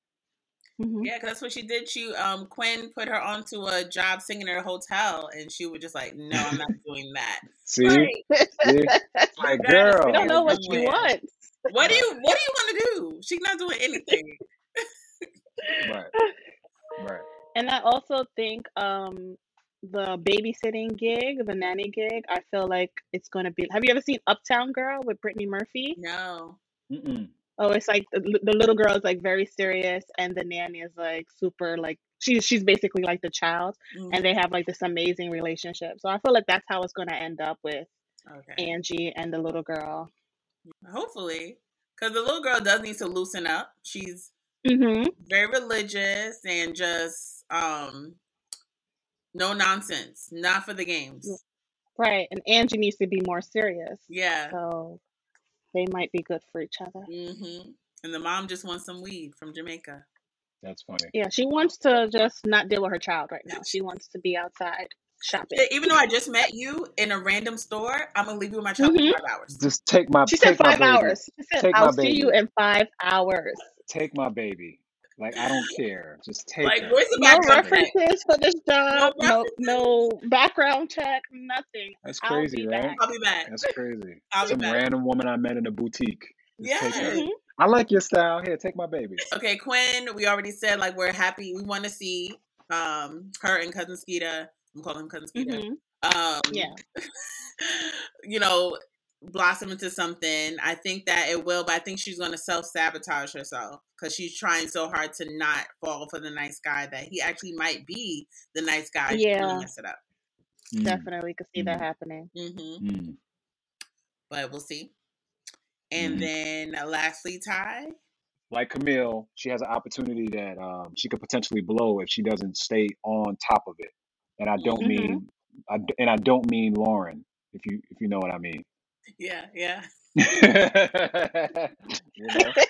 hmm Yeah, because that's what she did. She um Quinn put her onto a job singing at a hotel, and she was just like, "No, I'm not doing that." See? Right? See? It's like, girl. we don't know what she somewhere. wants. What do you What do you want to do? She's not doing anything. Right. Right. And I also think um the babysitting gig, the nanny gig, I feel like it's gonna be. Have you ever seen Uptown Girl with Brittany Murphy? No. Mm-mm. Oh, it's like the, the little girl is like very serious, and the nanny is like super like she's she's basically like the child, Mhm. and they have like this amazing relationship. So I feel like that's how it's gonna end up with Okay. Angie and the little girl. Hopefully, because the little girl does need to loosen up. She's Mm-hmm. very religious and just um no nonsense. Not for the games. Right, and Angie needs to be more serious. Yeah. So they might be good for each other. hmm And the mom just wants some weed from Jamaica. That's funny. Yeah, she wants to just not deal with her child right now. She wants to be outside shopping. Even though I just met you in a random store, I'm gonna leave you with my child Mhm. for five hours. Just take my She said take my five hours. She said, Take "I'll see baby. you in five hours." Take my baby. Like I don't care. Just take Like, her. where's the No background check? references for this job. No No, no background check. Nothing. That's I'll crazy, be right? back. I'll be back. That's crazy. I'll be Some back. random woman I met in a boutique. Just take her. Yes. Mhm. I like your style. Here, take my baby. Okay, Quinn. We already said like we're happy. We want to see um her and cousin Skeeta. I'm calling him cousin Skeeta. Mhm. Um, Yeah. you know, blossom into something. I think that it will, but I think she's going to self sabotage herself because she's trying so hard to not fall for the nice guy that he actually might be the nice guy. Yeah. gonna mess it up. Mm, Definitely could see that mm, happening. hmm mm, But we'll see. And mm. then uh, lastly, Tye. Like Camille, she has an opportunity that um, she could potentially blow if she doesn't stay on top of it. And I don't Mhm. mean, I, d- and I don't mean Lauren. If you if you know what I mean. Yeah, yeah. you know.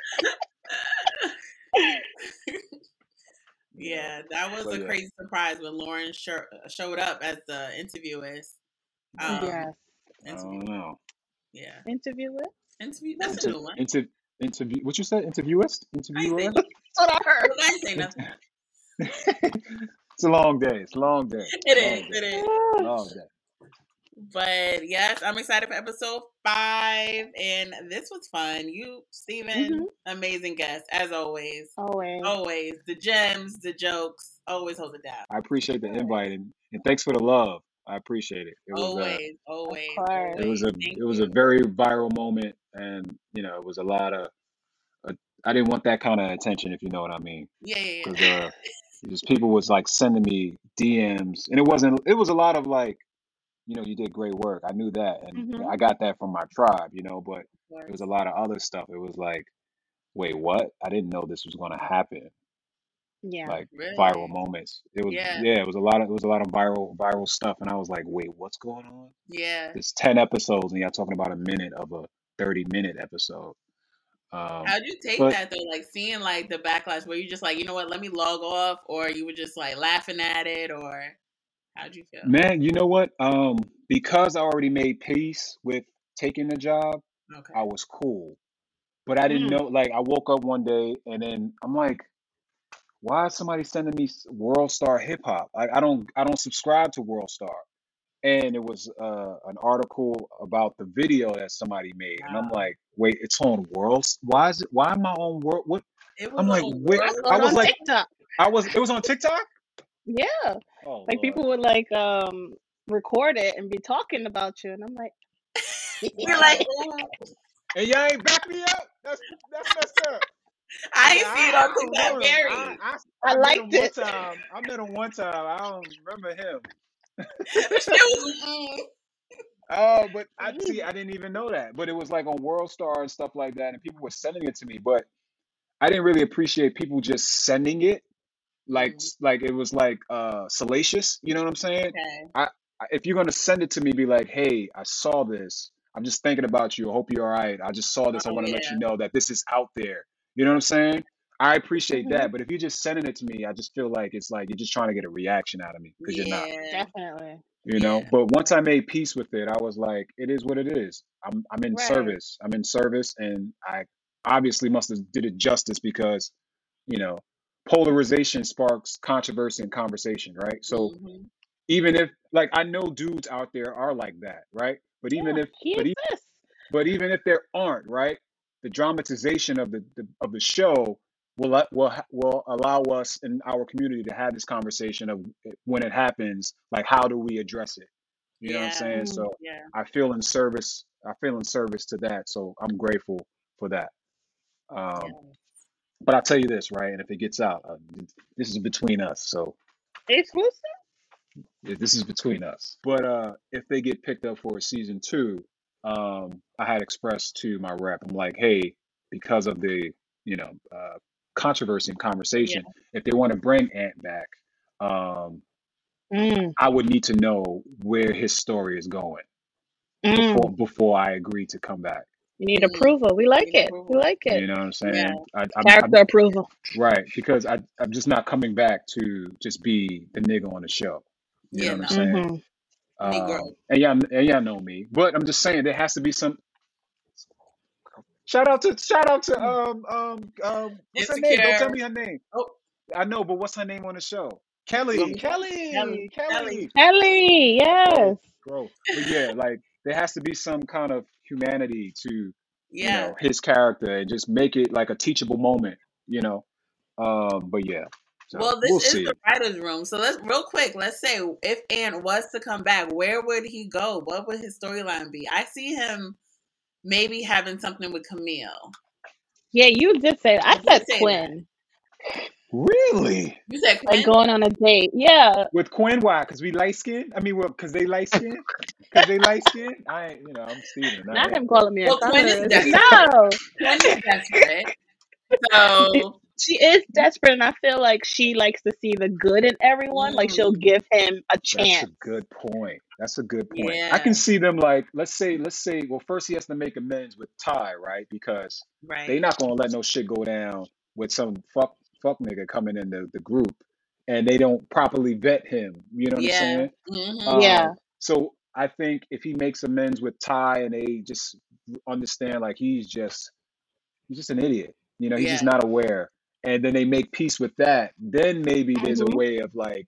Yeah, that was But a yeah. crazy surprise when Lauren sho- showed up as the interviewist. Um, yes. I interview- don't know. yeah, Interview it. interview. That's a new one. inter, interview. What you said? Interviewist? I Interviewer? nothing. That's what I heard. I ain't say nothing. it's a long day. It's a long day. It long is. It day. is. Long day. But yes, I'm excited for episode five, and this was fun. You, Steven, Mhm. amazing guest as always. Always. Always the gems, the jokes, always hold it down. I appreciate the invite and, and thanks for the love. I appreciate it. It was uh, Always, always, it was a Thank it was a very viral moment and you know it was a lot of uh, I didn't want that kind of attention if you know what I mean yeah, yeah, because yeah. uh just people was like sending me DMs and it wasn't it was a lot of like you know you did great work I knew that and Mhm. I got that from my tribe you know but Of it was a lot of other stuff it was like wait what I didn't know this was going to happen Yeah. like viral Really? moments it was Yeah, yeah it was a lot of it was a lot of viral viral stuff and I was like wait what's going on yeah. It's 10 episodes and y'all talking about a minute of a 30 minute episode. Um, How'd you take but that though? Like seeing like the backlash, where you just like, you know what, let me log off, or you were just like laughing at it, or how'd you feel? man, you know what? Um, because I already made peace with taking the job, Okay. I was cool. But I didn't Mm. know, like, I woke up one day and then I'm like, why is somebody sending me s- World Star Hip Hop? I, I don't, I don't subscribe to World Star. And it was uh, an article about the video that somebody made, and I'm Wow. like, wait, it's on World. Why is it? Why am I on World? What? It was I'm like, on wait, I World I it was on like, TikTok. I was. It was on TikTok. Yeah. Oh Like Lord. people would like um record it and be talking about you, and I'm like, You're like, ooh. And y'all ain't back me up. That's that's messed up. I Yeah, ain't see it I, on I don't TikTok, know him. Gary. I, I I I met liked one it. time. I met him one time. I don't remember him. The shit was, mm. Oh, but I see. I didn't even know that. But it was like on World Star and stuff like that, and people were sending it to me. But I didn't really appreciate people just sending it like Mm. like it was like uh salacious. You know what I'm saying? Okay. I I- if you're gonna send it to me, be like, hey, I saw this. I'm just thinking about you. I hope you're all right. I just saw this. I Oh want to let you know that this is out there. You know what I'm saying? I appreciate Mhm. that, but if you're just sending it to me, I just feel like it's like you're just trying to get a reaction out of me because you're not. Definitely. You know. Yeah. But once I made peace with it, I was like, it is what it is. I'm I'm in Right. service. I'm in service, and I obviously must have did it justice because you know polarization sparks controversy and conversation, right? So hmm even if like I know dudes out there are like that, right? But even Yeah, if he but even exists. but even if there aren't, right? The dramatization of the, the of the show will let- will ha- will allow us in our community to have this conversation of when it happens, like how do we address it? You know what I'm Yeah. saying? Mm. So Yeah. I feel in service. I feel in service to that. So I'm grateful for that. Yeah. But I'll tell you this, right? And if it gets out, uh, this is between us. So Exclusive. Yeah, this is between us. But uh, if they get picked up for a season two, um, I had expressed to my rep, I'm like, hey, because of the you know uh, controversy and Yeah. conversation, if they want to bring Ant back, um, Mm. I would need to know where his story is going Mm. before before I agree to come back. You need Mm. approval. We like Need it. We approval. like it. You know what I'm Yeah. saying? I, I'm, I'm Character approval. right because I I'm just not coming back to just be the nigga on the show. You know Yeah. what I'm No. saying? Mm-hmm. Negro. Um, and y'all, and y'all know me, but I'm just saying there has to be some. Shout out to shout out to um um um what's her name? Don't tell Insecure. me her name. Oh, I know, but what's her name on the show? Kelly, me? Kelly. Kelly, Kelly. Kelly. Ellie, Growth, yes. growth. But yeah, like there has to be some kind of humanity to you know his character and just make it like a teachable moment. You know. Um, but yeah, so Well, we'll this is see. the writers' room. So let's real quick. Let's say if Ant was to come back, where would he go? What would his storyline be? I see him maybe having something with Camille. Yeah, you did say that. I You said did say that. Quinn. Really? You said Like going on a date. Yeah. With Quinn, why? Because we light skin? I mean, well, because they light skin? Because they light skin? I ain't, you know, I'm Steven. Not I, him calling me a Well, Quinn is colorist. desperate. No. Quinn is desperate. So she is desperate, and I feel like she likes to see the good in everyone. Like she'll Mm. give him a chance. That's a chance. good point. That's a good point. I Yeah. can see them like, let's say, let's say, well, first he has to make amends with Tye, right? Because they Right. not gonna let no shit go down with some fuck fuck nigga coming in the, the group and they don't properly vet him. You know what I'm Yeah. saying? hmm Yeah. Um, so I think if he makes amends with Tye and they just understand like he's just he's just an idiot. You know, he's just not aware. And then they make peace with that. Then maybe there's a hmm way of like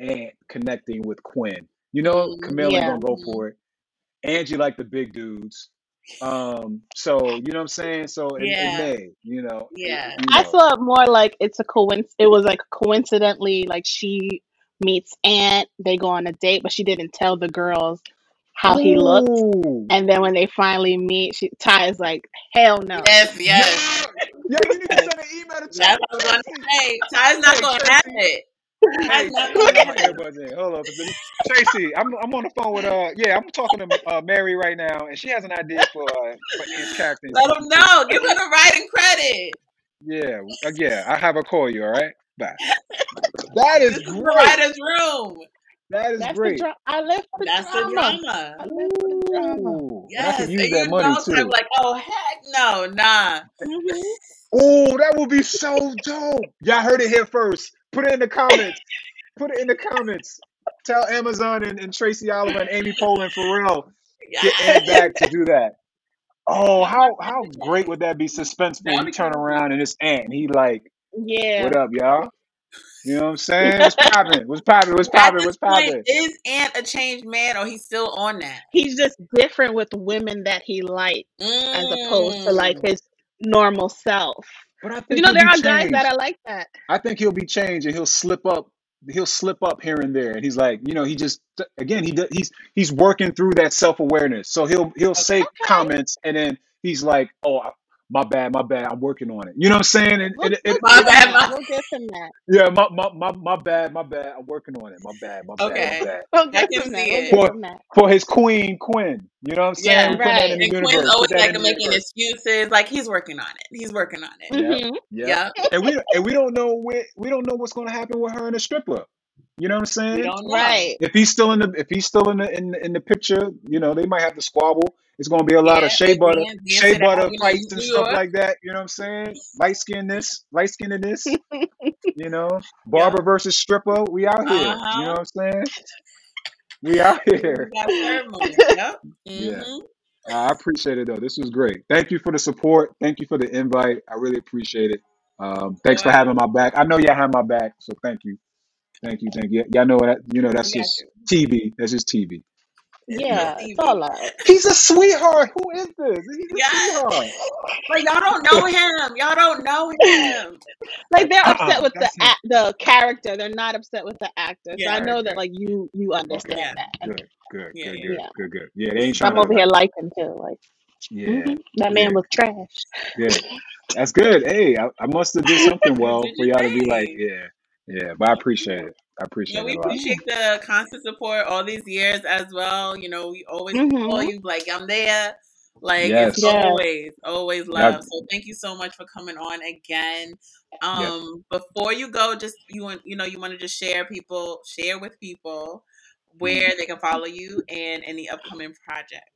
Ant connecting with Quinn. You know, Camille ain't Yeah. gonna go for it. Angie like the big dudes. Um, so you know what I'm saying? So it, it Yeah. may, you know, Yeah. you I saw it more like it's a coinc. It was like coincidentally, like she meets Ant. They go on a date, but she didn't tell the girls how he looked. Ooh. And then when they finally meet, she Tye is like, "Hell no." Yes. Yes. Yeah, yo, you need to send an email to That's Tracy. what I was gonna Tracy. say. Tye's not Hey, gonna have Tracy. it. Tye's Hey, not hold gonna on, have my it. earbuds in. Hold on. Tracy, I'm I'm on the phone with uh yeah, I'm talking to uh, Mary right now, and she has an idea for uh, for Ant's character in Let season him two. know. Give him the writing credit. Yeah, uh, yeah, I have a call you. All right, bye. That is This is great. writer's room. That is That's the great. I live for That's the drama. drama. I live for the drama. Ooh, and I Yes. can And use you that money know, Tye too. like, oh heck no, nah. hmm Oh, that would be so dope. Y'all heard it here first. Put it in the comments. Put it in the comments. Tell Amazon and, and Tracy Oliver and Amy Poehler and Pharrell get Ant Yes. back to do that. Oh, how how great would that be? Suspenseful. That'd You be turn crazy. around and it's Ant. He like, Yeah. what up, y'all? You know what I'm saying? What's popping? What's popping? What's At popping? this What's point, popping? is Ant a changed man or he's still on that? He's just different with women that he likes as opposed to like Mm. his normal self. But I 'Cause, You think know, he'll there be are guys that changed. are like that. I think he'll be changed and he'll slip up. He'll slip up here and there, and he's like, you know, he just again he he's he's working through that self awareness. So he'll he'll Okay. say comments, and then he's like, oh, my bad, my bad, I'm working on it. You know what I'm saying? And, We'll, and it, we'll it, My give him bad, that. my We'll give him that. yeah, my, my my my bad, my bad, I'm working on it. My bad, my bad, my Okay. bad. We'll I give can him that. see We'll it. give For him that. for his queen, Quinn. You know what I'm saying? Yeah. We putting that Right. in the And Quinn's universe. always Put that like the making universe. excuses, like he's working on it. He's working on it. Yep, hmm yep. Yep. And we and we don't know where we don't know what's gonna happen with her and the stripper. You know what I'm saying? know. Right. If he's still in the if he's still in the in, the- in the picture, you know, they might have to squabble. It's gonna be a lot Yeah. of shea And butter, Dan, Dan shea said, butter you know, fights and New stuff York. like that. You know what I'm saying? Light skin this, light skin in this. You know, Yep. barber versus stripper. We out here. Uh You know huh. what I'm saying? We out We here. got ceremony. Yep. Yeah. hmm I appreciate it though. This was great. Thank you for the support. Thank you for the invite. I really appreciate it. Um, thanks for Boy, having my back. I know y'all have my back, so thank you. Thank you. Thank you. Y'all know that. You know that's we got just you. TV. That's just TV. It's Yeah. just Yeah. It's TV. all. He's a sweetheart. Who is this? He's a Yes. sweetheart. But y'all don't know him. Y'all don't know him. Like they're upset Uh-uh. with the That's it. act, the character. They're not upset with the actor. So I Yeah. Know right. that Good. like you you Okay. understand Yeah. that. And Good. Good. Yeah. Good. Yeah. Good. yeah. Good. Good. Yeah. They ain't 'Cause I'm to over here like. liking too. Like Yeah. hmm that man was trash. Good. That's good. Hey, I, I must have did something well did for your y'all to be like, thing. yeah, yeah. But I appreciate it. I You know, appreciate we it a lot. appreciate the constant support all these years as well. You know, we always call hmm you like I'm there. Like it's Yes. Yes. always, always Y'all. love. So thank you so much for coming on again. Yes. Um, before you go, just you want you know you want to just share people, share with people Mm. where they can follow you and any upcoming projects.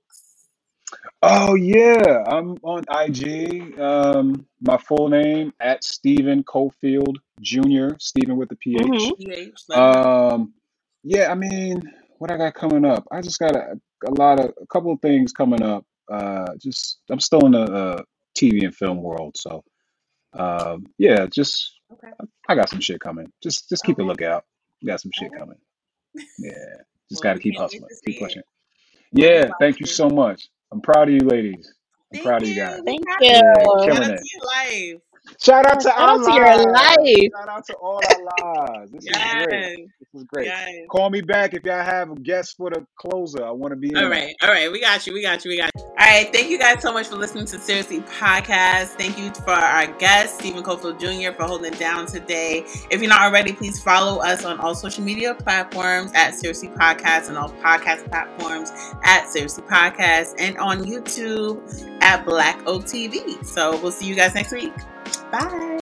Oh yeah, I'm on IG. Um, my full name at Stephen Cofield Jr. Stephen with the PH. PH, let them know. Um, yeah, I mean, what I got coming up? I just got a, a lot of a couple of things coming up. Uh, just I'm still in the uh, TV and film world, so um, yeah, just Okay. I got some shit coming. Just just keep a Okay. lookout. Got some shit right. coming. Yeah, just Well, got to we keep can't wait hustling, to keep see it. pushing. We'll be Yeah, thank you watching. so much. I'm proud of you, ladies. I'm Thank proud of you you. guys. We Thank you. of Yeah, you. Killing it. to life. Shout out to Shout our out to your lives. life. Shout out to all our lives. This is great. Yes. This is great. Yes. Call me back if y'all have a guest for the closer. I want to be in All right. All right. We got you. We got you. We got you. All right. Thank you guys so much for listening to Seriously Podcast. Thank you for our guest, Stephen Cofield Jr., for holding it down today. If you're not already, please follow us on all social media platforms at Seriously Podcast and all podcast platforms at Seriously Podcast and on YouTube at Black Oak TV. So we'll see you guys next week. Bye.